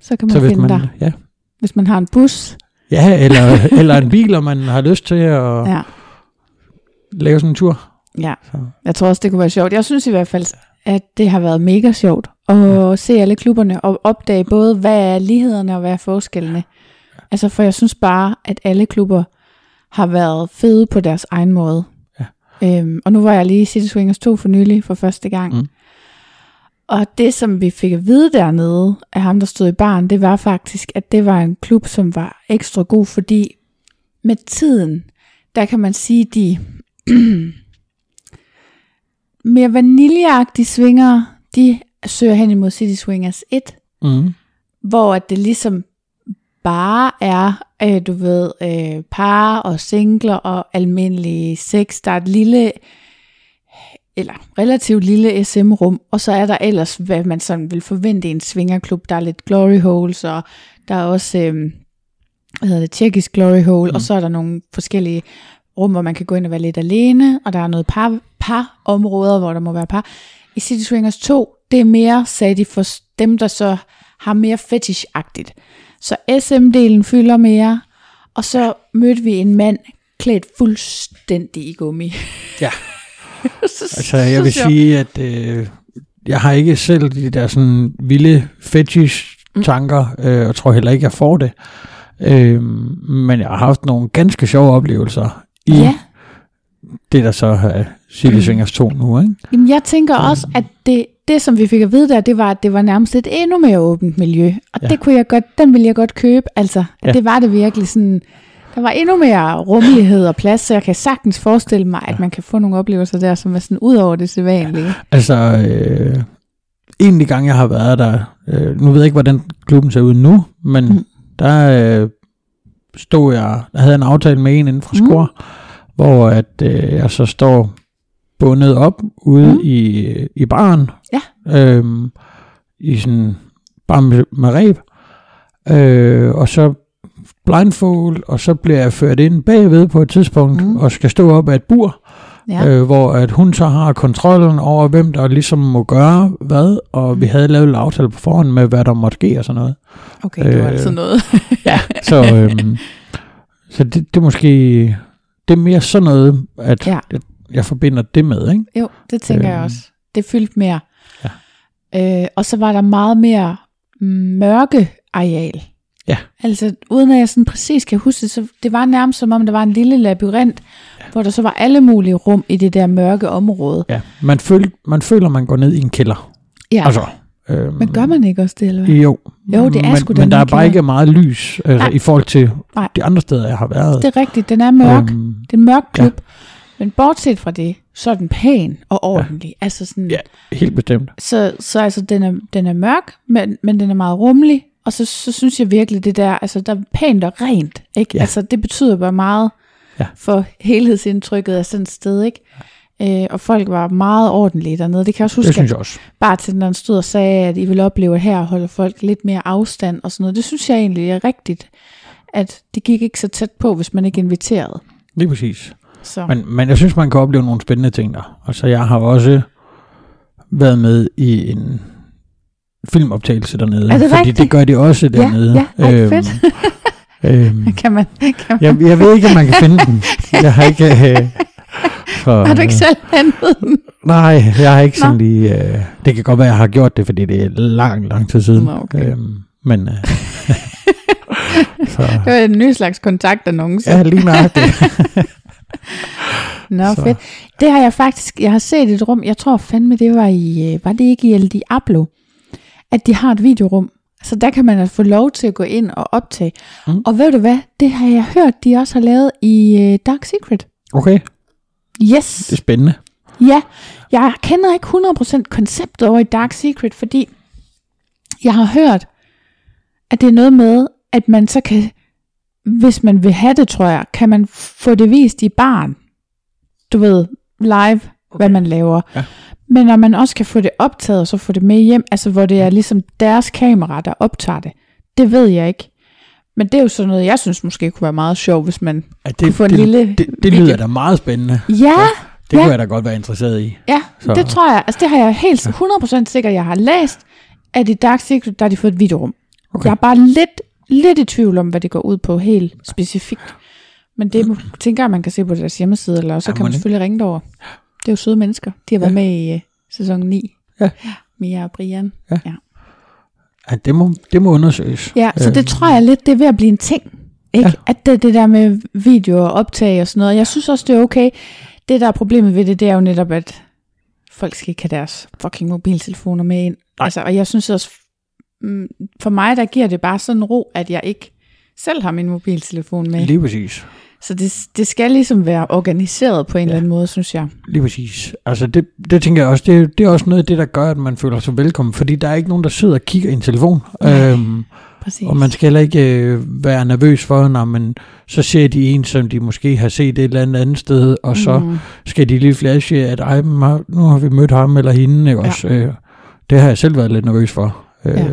Så kan man så finde man, dig, ja, hvis man har en bus. ja eller, eller en bil, og man har lyst til at ja. Ja, lave sådan en tur. ja. Så. Jeg tror også, det kunne være sjovt. Jeg synes i hvert fald, at det har været mega sjovt at ja. se alle klubberne og opdage både, hvad er lighederne og hvad er forskellene. Altså, for jeg synes bare, at alle klubber har været fede på deres egen måde. Ja. Øhm, og nu var jeg lige i City Swingers 2 for nylig for første gang. Mm. Og det, som vi fik at vide dernede af ham, der stod i baren, det var faktisk, at det var en klub, som var ekstra god, fordi med tiden, der kan man sige, de mere vaniljeagtige swinger, de søger hen imod City Swingers 1, Mm. hvor at det ligesom bare er, øh, du ved, øh, par og singler og almindelige sex. Der er et lille, eller relativt lille SM-rum, og så er der ellers, hvad man sådan vil forvente i en swingerklub. Der er lidt glory holes, og der er også, øh, hvad hedder det, tjekkisk glory hole, mm. og så er der nogle forskellige rum, hvor man kan gå ind og være lidt alene, og der er noget par, par områder, hvor der må være par. I City Swingers 2, det er mere, sagde de, for dem, der så har mere fetish-agtigt. Så SM-delen fylder mere, og så mødte vi en mand klædt fuldstændig i gummi. Ja. så, Altså, jeg vil så sige, at øh, jeg har ikke selv de der sådan vilde fetish-tanker, øh, og tror heller ikke, jeg får det. Øh, men jeg har haft nogle ganske sjove oplevelser i Ja, det, der så er City Swingers 2 nu, ikke? Jamen, jeg tænker også, at det, det, som vi fik at vide der, det var, at det var nærmest et endnu mere åbent miljø. Og ja. Ja. det kunne jeg godt, den ville jeg godt købe. Altså, at Ja. det var det virkelig sådan, der var endnu mere rummelighed og plads, så jeg kan sagtens forestille mig, at man kan få nogle oplevelser der, som er sådan ud over det sædvanlige. Altså, øh, en af de gange, jeg har været der, øh, nu ved jeg ikke, hvordan klubben ser ud nu, men Mm. mm. der øh, stod jeg, der havde en aftale med en inden fra Mm. Skor, hvor at øh, jeg så står bundet op ude Mm. mm. i, i baren. Ja. Øhm, i sådan, bare med, med ræb, øh, og så blindfold, og så bliver jeg ført ind bagved på et tidspunkt, Mm. mm. og skal stå op af et bur, Ja. øh, hvor at hun så har kontrollen over, hvem der ligesom må gøre hvad, og vi havde lavet en aftale på forhånd med, hvad der måtte ske og sådan noget. Okay, det var øh, altid noget. Ja, så, øhm, så det, det er måske, det er mere sådan noget, at Ja. jeg, jeg forbinder det med, ikke? Jo, det tænker jeg Øhm. også. Det fyldte mere. Ja. Øh, og så var der meget mere mørke areal. Ja. Altså, uden at jeg sådan præcis kan huske det, så det var nærmest som om, der var en lille labyrint. Hvor der så var alle mulige rum i det der mørke område. Ja, man, føl, man føler, man går ned i en kælder. Ja, Altså, øhm, men gør man ikke også det, eller hvad? Jo, Jo, det er men, sgu Men der er bare ikke meget lys Nej. i forhold til Nej. de andre steder, jeg har været. Det er rigtigt, den er mørk. Øhm, Det er en mørk klub. Ja. Men bortset fra det, så er den pæn og ordentlig. Ja. Altså sådan, ja, helt bestemt. Så, så altså, den er, den er mørk, men, men den er meget rummelig. Og så, så synes jeg virkelig, det der, altså der er pænt og rent. Ikke? Ja. Altså det betyder bare meget Ja. for helhedsindtrykket af sådan et sted. Ikke? Øh, og folk var meget ordentlige dernede. Det kan jeg også huske, Det synes jeg også. bare til den stod og sagde, at I vil opleve, at her holder folk lidt mere afstand og sådan noget. Det synes jeg egentlig er rigtigt, at det gik ikke så tæt på, hvis man ikke inviterede. Lige præcis. Så. Men, men jeg synes, man kan opleve nogle spændende ting der. Altså, jeg har også været med i en filmoptagelse dernede. Er det fordi rigtigt? det gør de også Ja, dernede. ja, ej, fedt. øhm, kan man, kan man, jeg, jeg ved ikke, om man kan finde den. Jeg har ikke... Øh, for, har du ikke selv hentet den? Nej, jeg har ikke Nå. sådan lige... Øh, det kan godt være, jeg har gjort det, fordi det er lang, lang tid siden. Nå, okay. Øhm, men... Øh, så, Det var en ny slags kontaktannonce. ja, lige nøjagtigt. Nå, så. fedt. Det har jeg faktisk, jeg har set et rum, jeg tror fandme, det var i, øh, var det ikke i El Diablo, at de har et videorum. Så der kan man altså få lov til at gå ind og optage. Mm. Og ved du hvad, det har jeg hørt, de også har lavet i uh, Dark Secret. Okay, Yes. det er spændende. Ja, jeg kender ikke 100% konceptet over i Dark Secret, fordi jeg har hørt, at det er noget med, at man så kan, hvis man vil have det, tror jeg, kan man få det vist i barn. Du ved, live, okay. hvad man laver. Ja. Men når man også kan få det optaget, og så få det med hjem, altså hvor det er ligesom deres kamera, der optager det, det ved jeg ikke. Men det er jo sådan noget, jeg synes måske kunne være meget sjovt, hvis man Ja, kunne det, få en det, lille det, det video. lyder da meget spændende. Ja, Det Ja. kunne jeg da godt være interesseret i. Ja, så. Det tror jeg. Altså det har jeg helt 100% sikker, jeg har læst, at i Dark Secret, der har de fået et videorum. Okay. Jeg er bare lidt, lidt i tvivl om, hvad det går ud på helt specifikt. Men det tænker jeg, man kan se på deres hjemmeside, eller så Ja, kan man ikke? selvfølgelig ringe derover. Det er jo søde mennesker. De har været Ja. med i uh, sæson 9. Ja. Mia og Brian. Ja. ja. Ja, det, må, det må undersøges. Ja, så det Øhm, tror jeg lidt, det er ved at blive en ting. Ikke? Ja. At det, det der med video og optag og sådan noget. Jeg synes også, det er okay. Det, der er problemet ved det, det er jo netop, at folk skal ikke have deres fucking mobiltelefoner med ind. Nej. Altså, og jeg synes også, mm, for mig, der giver det bare sådan en ro, at jeg ikke selv har min mobiltelefon med. Lige præcis. Så det, det skal ligesom være organiseret på en ja. eller anden måde, synes jeg. Lige præcis. Altså det, det tænker jeg også, det, det er også noget af det, der gør, at man føler sig velkommen, fordi der er ikke nogen, der sidder og kigger i en telefon. Øhm, Præcis. og man skal heller ikke øh, være nervøs for, når man så ser de en, som de måske har set et eller andet andet sted, og så Mm. skal de lige flashe, at Ej, nu har vi mødt ham eller hende. Ikke Ja. også? Øh, det har jeg selv været lidt nervøs for. Øh, Ja.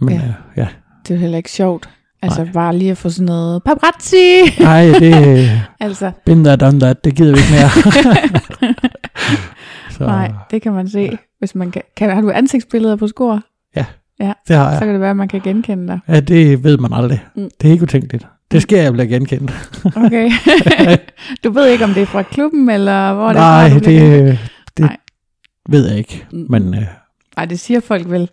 Men Ja. Øh, ja. Det er heller ikke sjovt. Altså Nej. bare lige at få sådan noget paparazzi. Nej, det altså, been there, done that, det gider vi ikke mere. så, nej, det kan man se. Hvis man kan, kan, har du ansigtsbilleder på skor? det har Så jeg. kan det være, at man kan genkende dig. Ja, det ved man aldrig. Mm. Det er ikke utænkeligt. Det sker, jeg bliver genkendt. Okay. du ved ikke, om det er fra klubben, eller hvor det er Nej, fra, det, det Nej. ved jeg ikke. Mm. Men øh, Nej, det siger folk vel.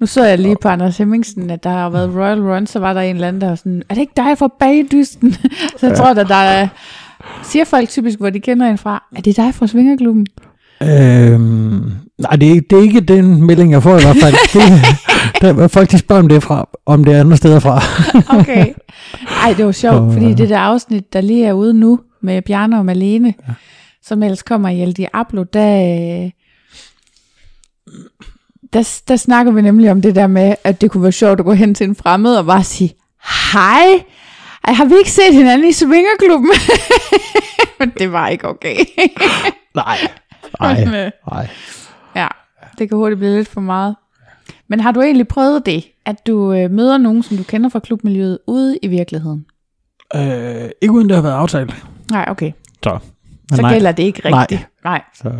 Nu så jeg lige på Anders Hemmingsen, at der har været Royal Run, så var der en eller anden, der var sådan, er det ikke dig fra bagdysten? så jeg tror, at der er, siger folk typisk, hvor de kender en fra, er det dig fra Svingerklubben? øhm, nej, det er, ikke- det er ikke den melding, jeg får i hvert fald. det, der, folk de spørger, om det er, fra, om det er andre steder fra. Okay. Ej, det var sjovt, fordi øh, det der afsnit, der lige er ude nu, med Bjarne og Malene, ja. som ellers kommer i El Diablo, der, øh, der, der snakker vi nemlig om det der med, at det kunne være sjovt at gå hen til en fremmed og bare sige, hej, ej, har vi ikke set hinanden i Svingerklubben? Men det var ikke okay. nej, nej, øh, nej. ja, det kan hurtigt blive lidt for meget. Men har du egentlig prøvet det, at du øh, møder nogen, som du kender fra klubmiljøet, ude i virkeligheden? Øh, ikke uden det har været aftalt. Nej, okay. Så, Så nej. gælder det ikke Nej. rigtigt. Nej. Så,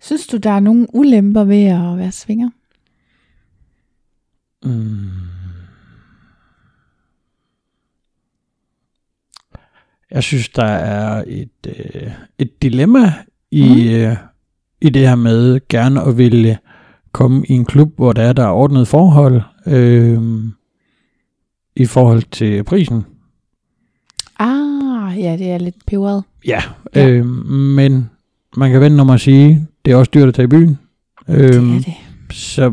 Synes du, der er nogle ulemper ved at være svinger? mm, jeg synes, der er et, øh, et dilemma i, Mhm. øh, i det her med gerne at ville komme i en klub, hvor der er der er ordnet forhold øh, i forhold til prisen. Ah, ja, det er lidt peberet. Ja, Ja. Øh, men man kan vende om at sige, det er også dyrt at tage i byen. Øh, Det er det. Så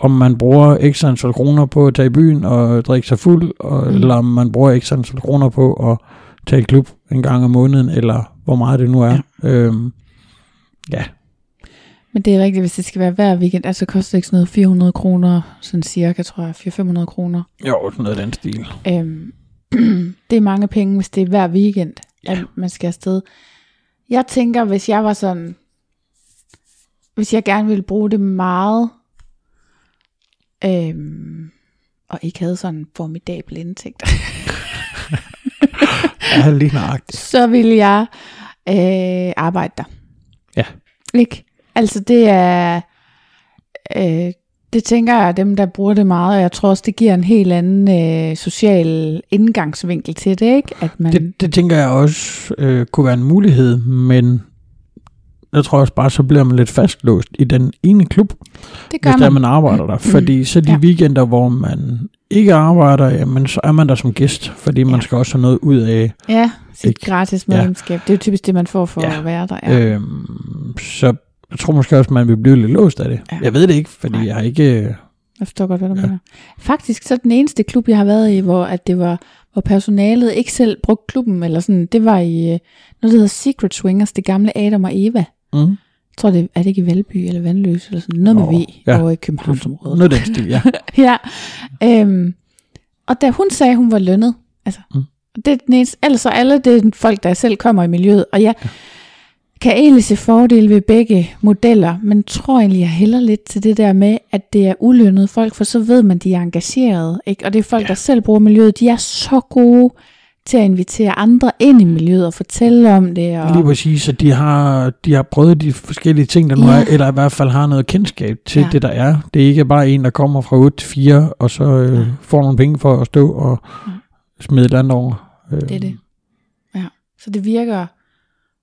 om man bruger x antal kroner på at tage i byen og drikke sig fuld, og, Mm. eller om man bruger x antal kroner på at tage i klub en gang om måneden, eller hvor meget det nu er. Ja. Øhm, ja, Men det er rigtigt, hvis det skal være hver weekend, altså koster det ikke sådan noget 400 kroner, sådan cirka, tror jeg, 400-500 kroner. jo, sådan noget den stil. Øhm, det er mange penge, hvis det er hver weekend, ja. at man skal afsted. Jeg tænker, hvis jeg var sådan, hvis jeg gerne ville bruge det meget, øhm, og ikke havde sådan en formidabel indtægt, Ja, lige nøjagtigt. så ville jeg øh, arbejde der. Ja. Ikke? Altså det er, øh, det tænker jeg dem, der bruger det meget, og jeg tror også, det giver en helt anden øh, social indgangsvinkel til det, ikke? At man, Det, det tænker jeg også øh, kunne være en mulighed, men jeg tror også bare, så bliver man lidt fastlåst i den ene klub, det gør hvis der man. man arbejder der. Fordi så de Ja. ja. weekender, hvor man ikke arbejder, jamen, så er man der som gæst, fordi man Ja. skal også have noget ud af Ja, sit Ikke? gratis Ja. medlemskab. Det er jo typisk det, man får for Ja. at være der. Ja. Øhm, så jeg tror måske også, man vil blive lidt låst af det. Ja. Ja. Jeg ved det ikke, fordi Nej. Jeg har ikke... Jeg forstår godt, hvad du ja. Ja. mener. Faktisk så den eneste klub, jeg har været i, hvor at det var hvor personalet ikke selv brugte klubben, eller sådan, det var i øh, noget, der hedder Secret Swingers, det gamle Adam og Eva. Mm, Jeg tror, det er det ikke i Valby eller Vandløse, eller sådan noget med Nå, V ja. over i Københavnsområdet. noget den stil, ja. ja. Øhm, og da hun sagde, at hun var lønnet, altså, mm. Mm. det er den eneste, altså alle det er folk, der selv kommer i miljøet, og jeg ja. kan egentlig se fordele ved begge modeller, men tror egentlig, jeg hælder lidt til det der med, at det er ulønnet folk, for så ved man, de er engagerede, ikke? og det er folk, ja. der selv bruger miljøet, de er så gode til at invitere andre ind i miljøet og fortælle om det. Og, Lige præcis, at de har, de har prøvet de forskellige ting, der nu Ja. er, eller i hvert fald har noget kendskab til Ja. det, der er. Det er ikke bare en, der kommer fra 8 til 4, og så øh, Ja. får nogle penge for at stå og Ja. smide et andet over. Øh, Det er det. Ja. Så det virker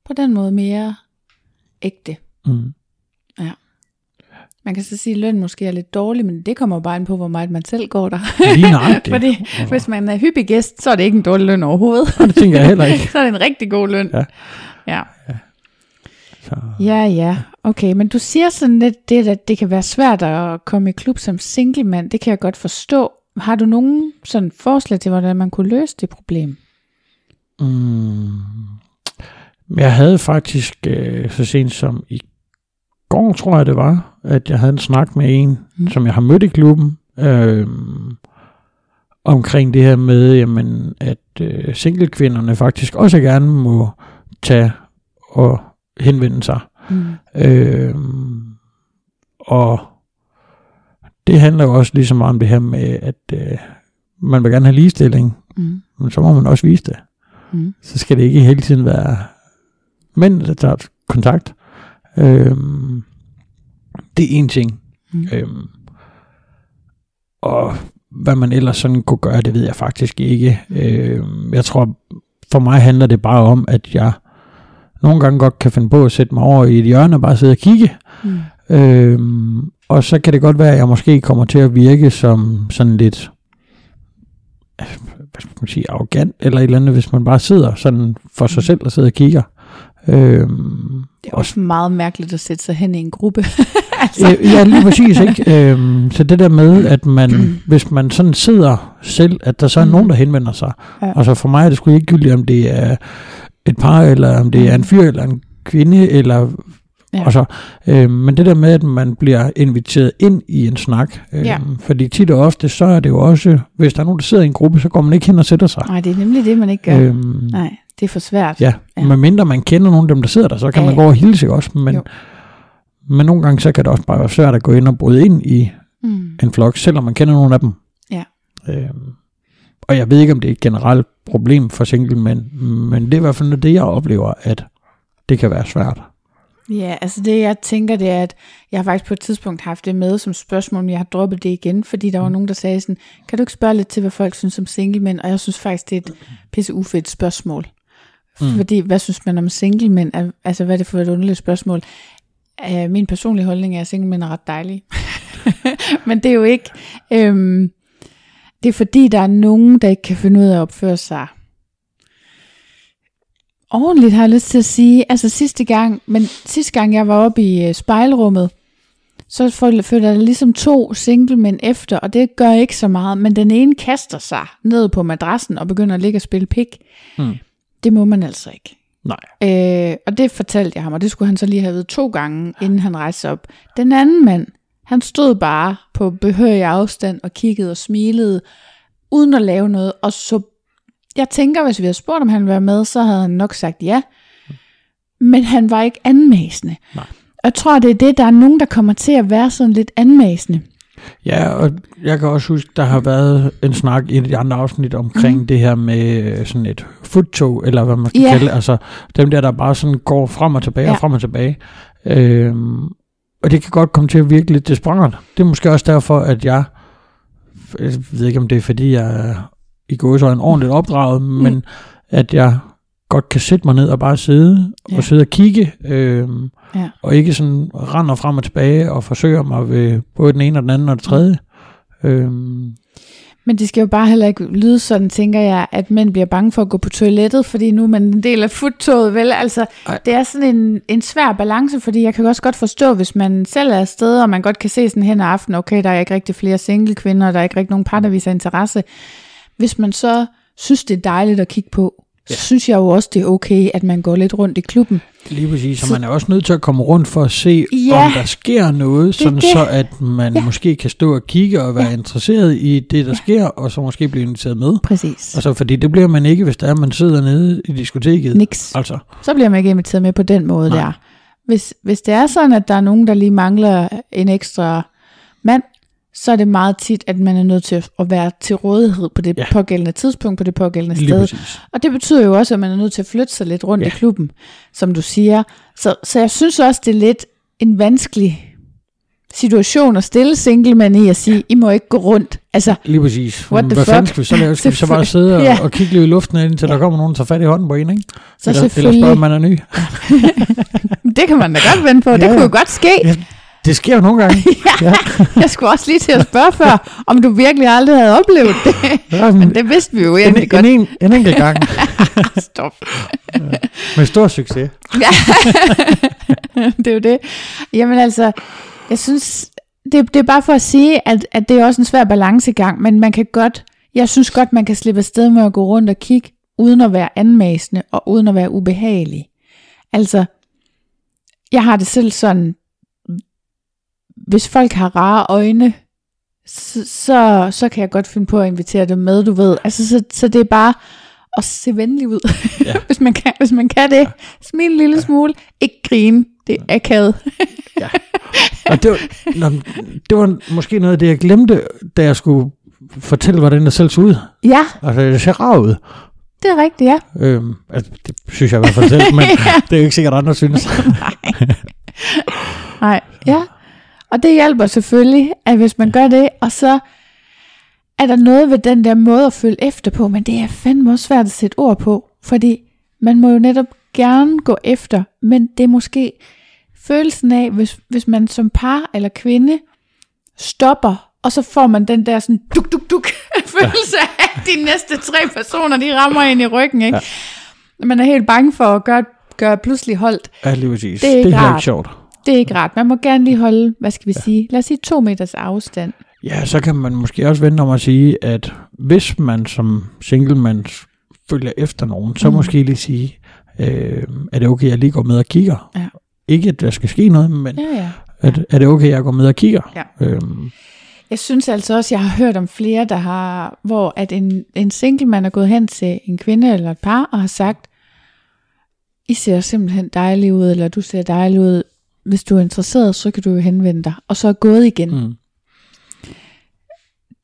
på den måde mere ægte. Mm. Man kan så sige, at løn måske er lidt dårlig, men det kommer jo bare ind på, hvor meget man selv går der. Lige nøjagtigt. Fordi hvis man er hyppig gæst, så er det ikke en dårlig løn overhovedet. Og det tænker jeg heller ikke. så er det en rigtig god løn. Ja. Ja. Så, Ja, ja. Okay, men du siger sådan lidt det, at det kan være svært at komme i klub som single mand. Det kan jeg godt forstå. Har du nogen sådan forslag til, hvordan man kunne løse det problem? Mm. Jeg havde faktisk øh, så sent som i går, tror jeg det var, at jeg havde en snak med en, Mm. som jeg har mødt i klubben, øh, omkring det her med, jamen, at øh, singlekvinderne faktisk også gerne må tage og henvende sig. Mm. Øh, og det handler jo også lige så meget om det her med, at øh, man vil gerne have ligestilling, Mm. men så må man også vise det Mm. så skal det ikke hele tiden være mænd, der tager kontakt. Øhm, det er en ting. Mm. Øhm, og hvad man ellers sådan kunne gøre, det ved jeg faktisk ikke. Øhm, jeg tror, for mig handler det bare om, at jeg nogle gange godt kan finde på at sætte mig over i et hjørne og bare sidde og kigge. Mm. Øhm, og så kan det godt være, at jeg måske kommer til at virke som sådan lidt hvad skal man sige, arrogant eller et eller andet, hvis man bare sidder sådan for sig selv og sidder og kigger. Øhm, Det er også meget mærkeligt at sætte sig hen i en gruppe. altså, Ja, ja, lige præcis, ikke? Øhm, så det der med, at man, hvis man sådan sidder selv, at der så er Mm. nogen, der henvender sig. Ja. Altså for mig er det sgu ikke gyldigt, om det er et par, eller om det er en fyr, eller en kvinde, eller... Ja. Altså, øhm, men det der med, at man bliver inviteret ind i en snak. Øhm, Ja. Fordi tit og ofte, så er det jo også, hvis der er nogen, der sidder i en gruppe, så går man ikke hen og sætter sig. nej, det er nemlig det, man ikke gør. Øhm, Nej, det er for svært. Ja, Ja. medmindre man kender nogen af dem, der sidder der, så kan Ja, man gå og hilse, også? Men, Jo. Men nogle gange så kan det også bare være svært at gå ind og bryde ind i Mm. en flok, selvom man kender nogle af dem. Ja. Øhm, og jeg ved ikke, om det er et generelt problem for single mænd, men det er i hvert fald noget, det, jeg oplever, at det kan være svært. Ja, altså det jeg tænker, det er, at jeg har faktisk på et tidspunkt haft det med som spørgsmål, men jeg har droppet det igen, fordi der var nogen, der sagde sådan, kan du ikke spørge lidt til, hvad folk synes om singlemænd? Og jeg synes faktisk, det er et pisse ufedt spørgsmål. Mm. Fordi, hvad synes man om singlemænd? Al- Altså, hvad er det for et underligt spørgsmål? Uh, min personlige holdning er, at singlemænd er ret dejlige. men det er jo ikke... Øhm, det er fordi, der er nogen, der ikke kan finde ud af at opføre sig ordentligt, har jeg lyst til at sige. Altså sidste gang, men sidste gang jeg var oppe i øh, spejlrummet, så følger der ligesom to singlemænd efter, og det gør ikke så meget, men den ene kaster sig ned på madrassen og begynder at ligge og spille pik. Mm. Det må man altså ikke. Nej. Øh, og det fortalte jeg ham, og det skulle han så lige have ved to gange, inden han rejste op. Den anden mand, han stod bare på behørig afstand og kiggede og smilede, uden at lave noget, og så jeg tænker, hvis vi havde spurgt, om han ville være med, så havde han nok sagt ja. Men han var ikke anmæsende. Nej. Og jeg tror, det er det, der er nogen, der kommer til at være sådan lidt anmæsende. Ja, og jeg kan også huske, der har været en snak i de andre afsnit omkring mm. det her med øh, sådan et futtog, eller hvad man skal Ja. kalde. Altså dem der, der bare sådan går frem og tilbage ja. Og frem og tilbage. Øhm, og det kan godt komme til at virke lidt desperat. Det er måske også derfor, at jeg, jeg ved ikke om det er fordi, jeg er i gåsøjne ordentligt opdraget, mm. men at jeg godt kan sætte mig ned og bare sidde Ja. og sidde og kigge, øhm, Ja. og ikke sådan render frem og tilbage og forsøger mig ved både den ene og den anden og det tredje. Øhm, Men det skal jo bare heller ikke lyde sådan, tænker jeg, at mænd bliver bange for at gå på toilettet, fordi nu er man en del af futtoget, vel? Altså, Ej. det er sådan en, en svær balance, fordi jeg kan også godt forstå, hvis man selv er afsted, og man godt kan se sådan hen aften, okay, der er ikke rigtig flere single kvinder, og der er ikke rigtig nogen par, der viser interesse. Hvis man så synes, det er dejligt at kigge på, Ja. synes jeg jo også, det er okay, at man går lidt rundt i klubben. Lige præcis, så Så- man er også nødt til at komme rundt for at se, Ja, om der sker noget, sådan det. så at man Ja. måske kan stå og kigge og være interesseret i det, der sker, og så måske blive inviteret med. Præcis. Altså, fordi det bliver man ikke, hvis der er, man sidder nede i diskoteket. Niks. Altså, Så bliver man ikke inviteret med på den måde Nej. der. Hvis, hvis det er sådan, at der er nogen, der lige mangler en ekstra mand, så er det meget tit, at man er nødt til at være til rådighed på det Ja. ja. pågældende tidspunkt, på det pågældende lige sted. præcis. Og det betyder jo også, at man er nødt til at flytte sig lidt rundt Ja. ja. i klubben, som du siger. Så, så jeg synes også, det er lidt en vanskelig situation at stille singlemænd i at sige, I må ikke gå rundt. Altså, Lige præcis. What the Hvad fuck? fanden skal vi så lave? Skal vi så bare sidde og, Ja. og kigge lidt i luften, indtil der kommer nogen, der tager fat i hånden på en, ikke? så eller, eller selvfølgelig, spørge, om man er ny. det kan man da godt vente på. Det Ja, kunne ja. jo godt ske. Ja, det sker jo nogle gange. ja. Jeg skulle også lige til at spørge før, om du virkelig aldrig havde oplevet det. Ja, Men det vidste vi jo en, egentlig godt. en, en, en enkelt gang. Stop. Med stor succes. Ja. det er jo det. Jamen altså, jeg synes, det, det er bare for at sige, at, at det er også en svær balancegang, men man kan godt, jeg synes godt, man kan slippe afsted med at gå rundt og kigge, uden at være anmasende og uden at være ubehagelig. Altså, jeg har det selv sådan, hvis folk har rare øjne, så, så, så kan jeg godt finde på at invitere dem med, du ved. Altså, så, så det er bare at se venlig ud, Ja. hvis, man kan, hvis man kan det. Smil en lille smule, ikke grine, det er akavet. Ja. Og det var, nå, det var måske noget af det, jeg glemte, da jeg skulle fortælle, hvordan det selv så ud. Ja, Altså, det ser rar ud. det er rigtigt, ja. Øhm, altså, det synes jeg i hvert fald selv, men det er jo ikke sikkert, andre synes. Nej, ja. Og det hjælper selvfølgelig, at hvis man gør det, og så er der noget ved den der måde at følge efter på, men det er fandme også svært at sætte ord på, fordi man må jo netop gerne gå efter, men det er måske følelsen af, hvis, hvis man som par eller kvinde stopper, og så får man den der sådan duk duk duk følelse af, at de næste tre personer, de rammer ind i ryggen, ikke? Ja. Man er helt bange for at gøre, gøre pludselig holdt. Ja, lige præcis. Det er ikke det er ikke sjovt. Det er ikke rart. Man må gerne lige holde, hvad skal vi ja. sige, lad os sige to meters afstand. Ja, så kan man måske også vente om at sige, at hvis man som single man følger efter nogen, så Mm. måske lige sige, øh, er det okay, jeg lige går med og kigger? Ja. Ikke, at der skal ske noget, men Ja, ja. at, er det okay, jeg går med og kigger? Ja. Øhm, Jeg synes altså også, jeg har hørt om flere, der har, hvor at en, en single mand er gået hen til en kvinde eller et par, og har sagt, I ser simpelthen dejlig ud, eller du ser dejlig ud, hvis du er interesseret, så kan du jo henvende dig, og så er gået igen. Mm.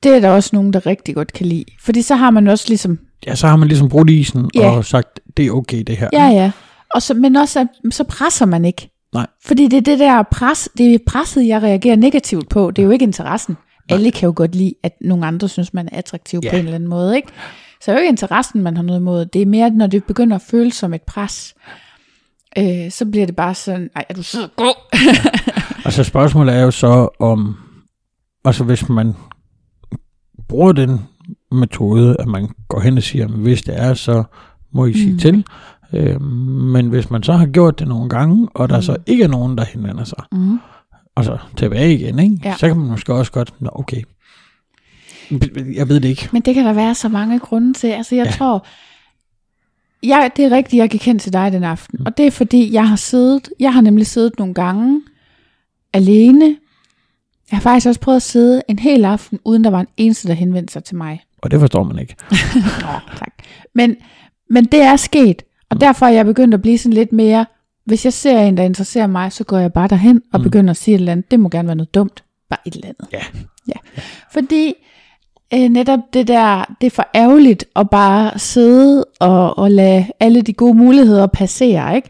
Det er der også nogen, der rigtig godt kan lide. Fordi så har man også ligesom, Ja, så har man ligesom brudt isen Ja. og sagt, det er okay det her. ja ja, og så, men også, så presser man ikke. Nej. Fordi det er det der pres, det er presset, jeg reagerer negativt på. Det er jo ikke interessen. Alle kan jo godt lide, at nogle andre synes, man er attraktiv Ja. på en eller anden måde. Ikke? Så det er jo ikke interessen, man har noget imod. Det er mere, når det begynder at føles som et pres. Øh, så bliver det bare sådan, ej, er du så god? Og så spørgsmålet er jo så om, altså hvis man bruger den metode, at man går hen og siger, at hvis det er, så må I sige Mm. til. Øh, men hvis man så har gjort det nogle gange, og der Mm. så ikke er nogen, der henvender sig, Mm. og så tilbage igen, ikke? Ja. så kan man måske også godt, nå okay, jeg ved det ikke. Men det kan der være så mange grunde til. Altså jeg ja. tror, jeg, det er rigtigt, jeg gik hen til dig den aften. Mm. Og det er fordi, jeg har siddet, jeg har nemlig siddet nogle gange alene. Jeg har faktisk også prøvet at sidde en hel aften, uden der var en eneste, der henvendte sig til mig. Og det forstår man ikke. Nå, tak. Men, men det er sket, og derfor er jeg begyndt at blive sådan lidt mere, hvis jeg ser en, der interesserer mig, så går jeg bare derhen og Mm. mm. begynder at sige et eller andet. Det må gerne være noget dumt. Bare et eller andet. Ja. ja. Fordi øh, netop det der, det er for ærgerligt at bare sidde og, og lade alle de gode muligheder passere, ikke?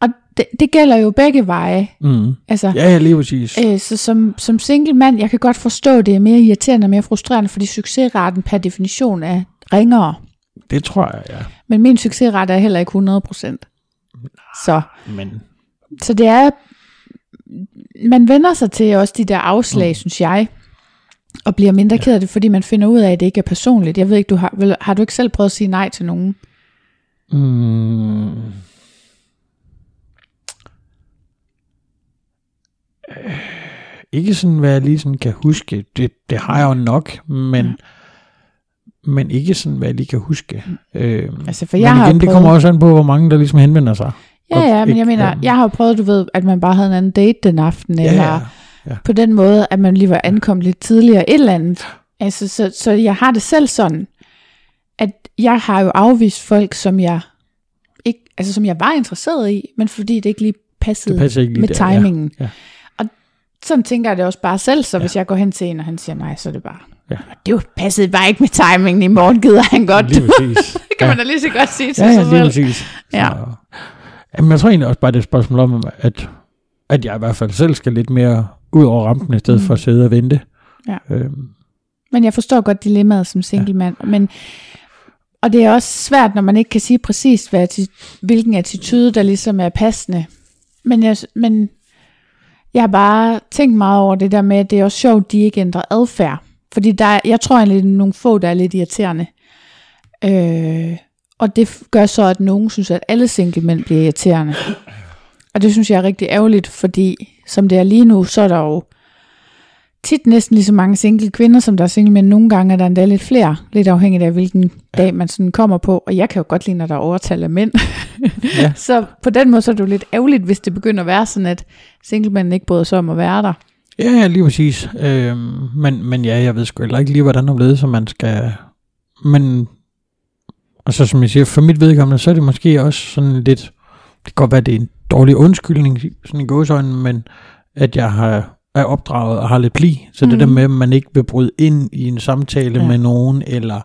Og det, det gælder jo begge veje. Mm. Altså, Ja, ja, lige præcis. Øh, så som, som single mand, jeg kan godt forstå, det er mere irriterende og mere frustrerende, fordi succesraten per definition er ringere. Det tror jeg, ja. Men min succesrate er heller ikke 100%. Så, Men så det er, man vender sig til også de der afslag, Mm. synes jeg, og bliver mindre Ja. ked af det, fordi man finder ud af, at det ikke er personligt. Jeg ved ikke, du har, vel, har du ikke selv prøvet at sige nej til nogen? Mm. Øh, Ikke sådan, hvad jeg lige sådan kan huske. Det, det har jeg jo nok, men, men ikke sådan, hvad jeg lige kan huske. Øh, Altså, for men jeg har igen, det prøvet, kommer også an på, hvor mange der ligesom henvender sig. Ja, ja, men jeg mener, jeg har jo prøvet, du ved, at man bare havde en anden date den aften, Ja, eller ja. På den måde, at man lige var ankommet lidt tidligere, et eller andet. Altså, så, så jeg har det selv sådan, at jeg har jo afvist folk, som jeg ikke, altså som jeg var interesseret i, men fordi det ikke lige passede Det ikke lige med der, ja. timingen. Ja. Og sådan tænker jeg det også bare selv, så Ja. hvis jeg går hen til en, og han siger nej, så er det bare, Ja. det passede bare ikke med timingen, i morgen gider han godt. Lige præcis. det kan man da lige så godt sige til ja, ja, sig lige selv. Ja. Så, jamen, jeg tror egentlig også bare, det er et spørgsmål om, at, at jeg i hvert fald selv skal lidt mere ud over rampen, i stedet Mm. for at sidde og vente. Ja. Øhm, Men jeg forstår godt dilemmaet som single mand. Men, og det er også svært, når man ikke kan sige præcis, hvad hvilken attitude, der ligesom er passende. Men jeg, men jeg har bare tænkt meget over det der med, at det er også sjovt, at de ikke ændrer adfærd. Fordi der er, jeg tror egentlig, at nogle få, der er lidt irriterende. Øh, og det gør så, at nogen synes, at alle single mænd bliver irriterende. Og det synes jeg er rigtig ærgerligt, fordi som det er lige nu, så er der jo tit næsten lige så mange single kvinder, som der er single mænd. Nogle gange er der endda lidt flere, lidt afhængigt af, hvilken dag man sådan kommer på. Og jeg kan jo godt lide, når der er overtal af mænd. Ja. så på den måde, så er det jo lidt ærgerligt, hvis det begynder at være sådan, at singlemænd ikke bryder sig om at være der. Ja, ja, lige præcis. Øhm, men, men ja, jeg ved sgu heller ikke lige, hvordan og hvorledes, som man skal... Men, og så som jeg siger, for mit vedkommende, så er det måske også sådan lidt... Det kan godt være, det er en dårlig undskyldning, sådan i gåsøjne, men at jeg har, er opdraget og har lidt pli. Så mm. det der Mhm. med, at man ikke vil bryde ind i en samtale ja. Ja. med nogen, eller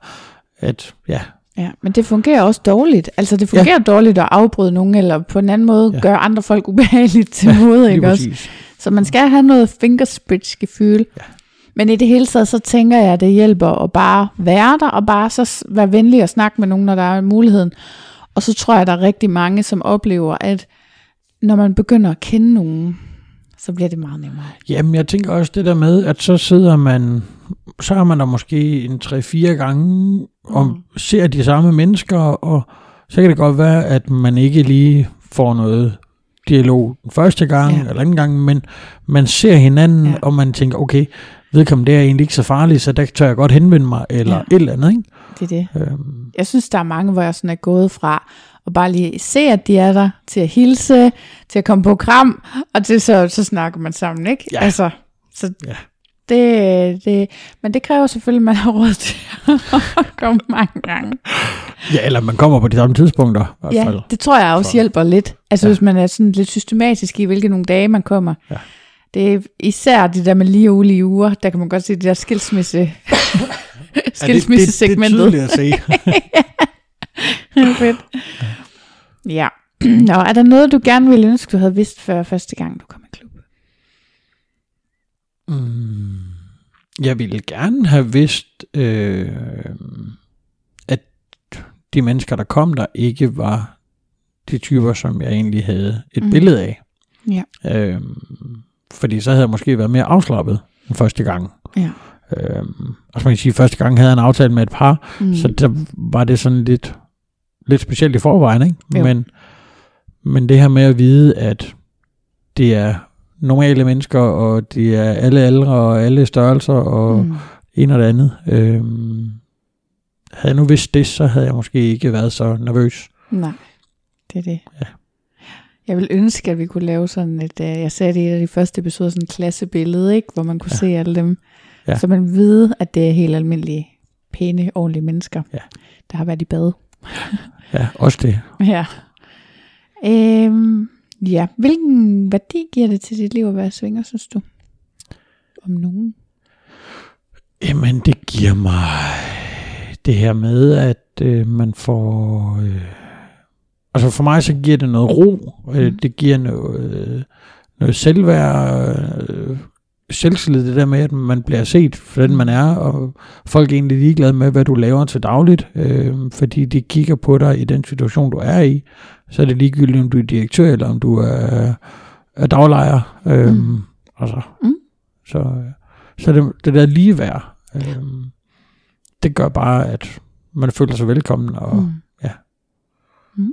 at, ja, Ja, men det fungerer også dårligt. Altså det fungerer ja. dårligt at afbryde nogen, eller på en anden måde Ja. ja. gøre andre folk ubehageligt til hovedet, lige ikke også? Så man skal have noget fingerspitsgefühl. Ja. Men i det hele taget, så tænker jeg, at det hjælper at bare være der, og bare så være venlig og snakke med nogen, når der er muligheden. Og så tror jeg, at der er rigtig mange, som oplever, at når man begynder at kende nogen, så bliver det meget nemmere. Jamen, jeg tænker også det der med, at så sidder man, så er man der måske en 3-4 gange, og Mm. ser de samme mennesker, og så kan det godt være, at man ikke lige får noget dialog den første gang, Ja. eller anden gang, men man ser hinanden, Ja. og man tænker, okay, vedkommende det er egentlig ikke så farligt, så der tør jeg godt henvende mig, eller ja. et eller andet, ikke? Det er det. Øhm, Jeg synes, der er mange, hvor jeg sådan er gået fra og bare lige se, at de er der, til at hilse, til at komme på kram, og til så, så snakker man sammen, ikke? Ja. Altså, så Ja. Det, det, men det kræver selvfølgelig, at man har råd til at komme mange gange. Ja, eller man kommer på de samme tidspunkter. I hvert Ja, fald. det tror jeg også Så- hjælper lidt. Altså Ja. hvis man er sådan lidt systematisk i, hvilke nogle dage man kommer. Ja. Det er især de der med lige og ulige uger, der kan man godt se det der skilsmisse, skilsmissesegmentet. Ja, det, det, det er tydeligt at se. Fedt. Ja. Nå, er der noget, du gerne ville ønske, du havde vidst før første gang, du kom i klub? Mm, jeg ville gerne have vidst, øh, at de mennesker, der kom der, ikke var de typer, som jeg egentlig havde et mm. billede af. Ja. Øh, fordi så havde jeg måske været mere afslappet den første gang. Ja. Øh, og så man kan sige, første gang havde jeg en aftale med et par, mm. så der var det sådan lidt, lidt specielt i forvejen, ikke? Jo. Men, men det her med at vide, at det er normale mennesker, og det er alle aldre og alle størrelser, og mm. en og det andet. Øhm, havde jeg nu vidst det, så havde jeg måske ikke været så nervøs. Nej, det er det. Ja. Jeg vil ønske, at vi kunne lave sådan et, uh, jeg sagde det i et af de første episoder, sådan et klassebillede, ikke? hvor man kunne Ja. se alle dem, ja. så man ved, at det er helt almindelige, pæne, ordentlige mennesker, Ja. der har været i bad. Ja, også det. Ja. Øhm, ja, hvilken værdi giver det til dit liv at være svinger, synes du? Om nogen? Jamen, det giver mig det her med, at øh, man får... Øh, altså for mig så giver det noget ro. Øh, Mm. det giver noget, øh, noget selvværd, øh, selvtillid, det der med, at man bliver set for den, man er, og folk er egentlig ligeglade med, hvad du laver til dagligt, øh, fordi de kigger på dig i den situation, du er i. Så er det ligegyldigt, om du er direktør, eller om du er, er daglejer. Øh, Mm. Altså, Mm. Så, så det, det der ligeværd, øh, det gør bare, at man føler sig velkommen. Og, mm. ja. Mm.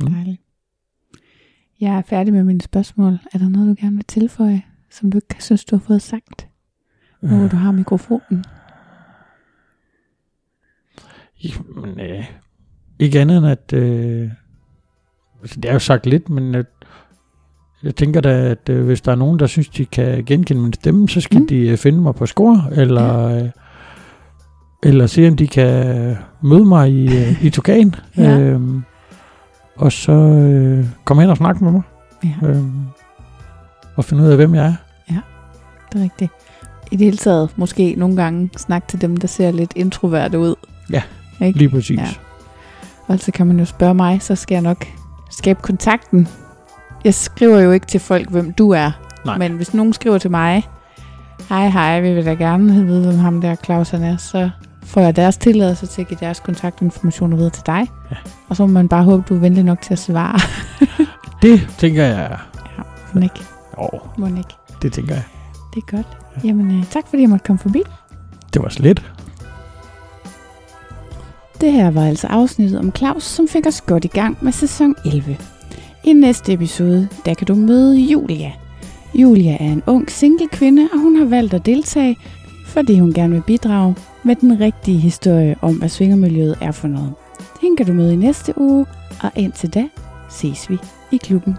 Mm. Dejligt. Jeg er færdig med mine spørgsmål. Er der noget, du gerne vil tilføje, som du ikke synes, du har fået sagt? Nu hvor du har mikrofonen. Jamen, øh, ikke andet end at, øh, altså det er jo sagt lidt, men at, jeg tænker da, at øh, hvis der er nogen, der synes, de kan genkende min stemme, så skal mm. De øh, finde mig på score, eller, ja. øh, eller se, om de kan møde mig i, øh, i Tukan, Ja. øhm, og så øh, komme hen og snakke med mig, Ja, øhm, og finde ud af, hvem jeg er. det er rigtigt. I det hele taget, måske nogle gange snakke til dem, der ser lidt introverte ud. Ja, Ikke? Lige præcis. Ja. Og så kan man jo spørge mig, så skal jeg nok skabe kontakten. Jeg skriver jo ikke til folk, hvem du er. Nej. Men hvis nogen skriver til mig, hej hej, vi vil da gerne vide, hvem ham der Claus han er, så får jeg deres tilladelse til at give deres kontaktinformationer videre til dig. Ja. Og så må man bare håbe, du er venlig nok til at svare. Det tænker jeg, Men ikke, må ikke. det tænker jeg. Det er godt. Jamen, øh, tak fordi jeg måtte komme forbi. Det var slet. Det her var altså afsnittet om Claus, som fik os godt i gang med sæson 11. I næste episode, der kan du møde Julia. Julia er en ung single kvinde, og hun har valgt at deltage, fordi hun gerne vil bidrage med den rigtige historie om, hvad svingermiljøet er for noget. Hende kan du møde i næste uge, og indtil da ses vi i klubben.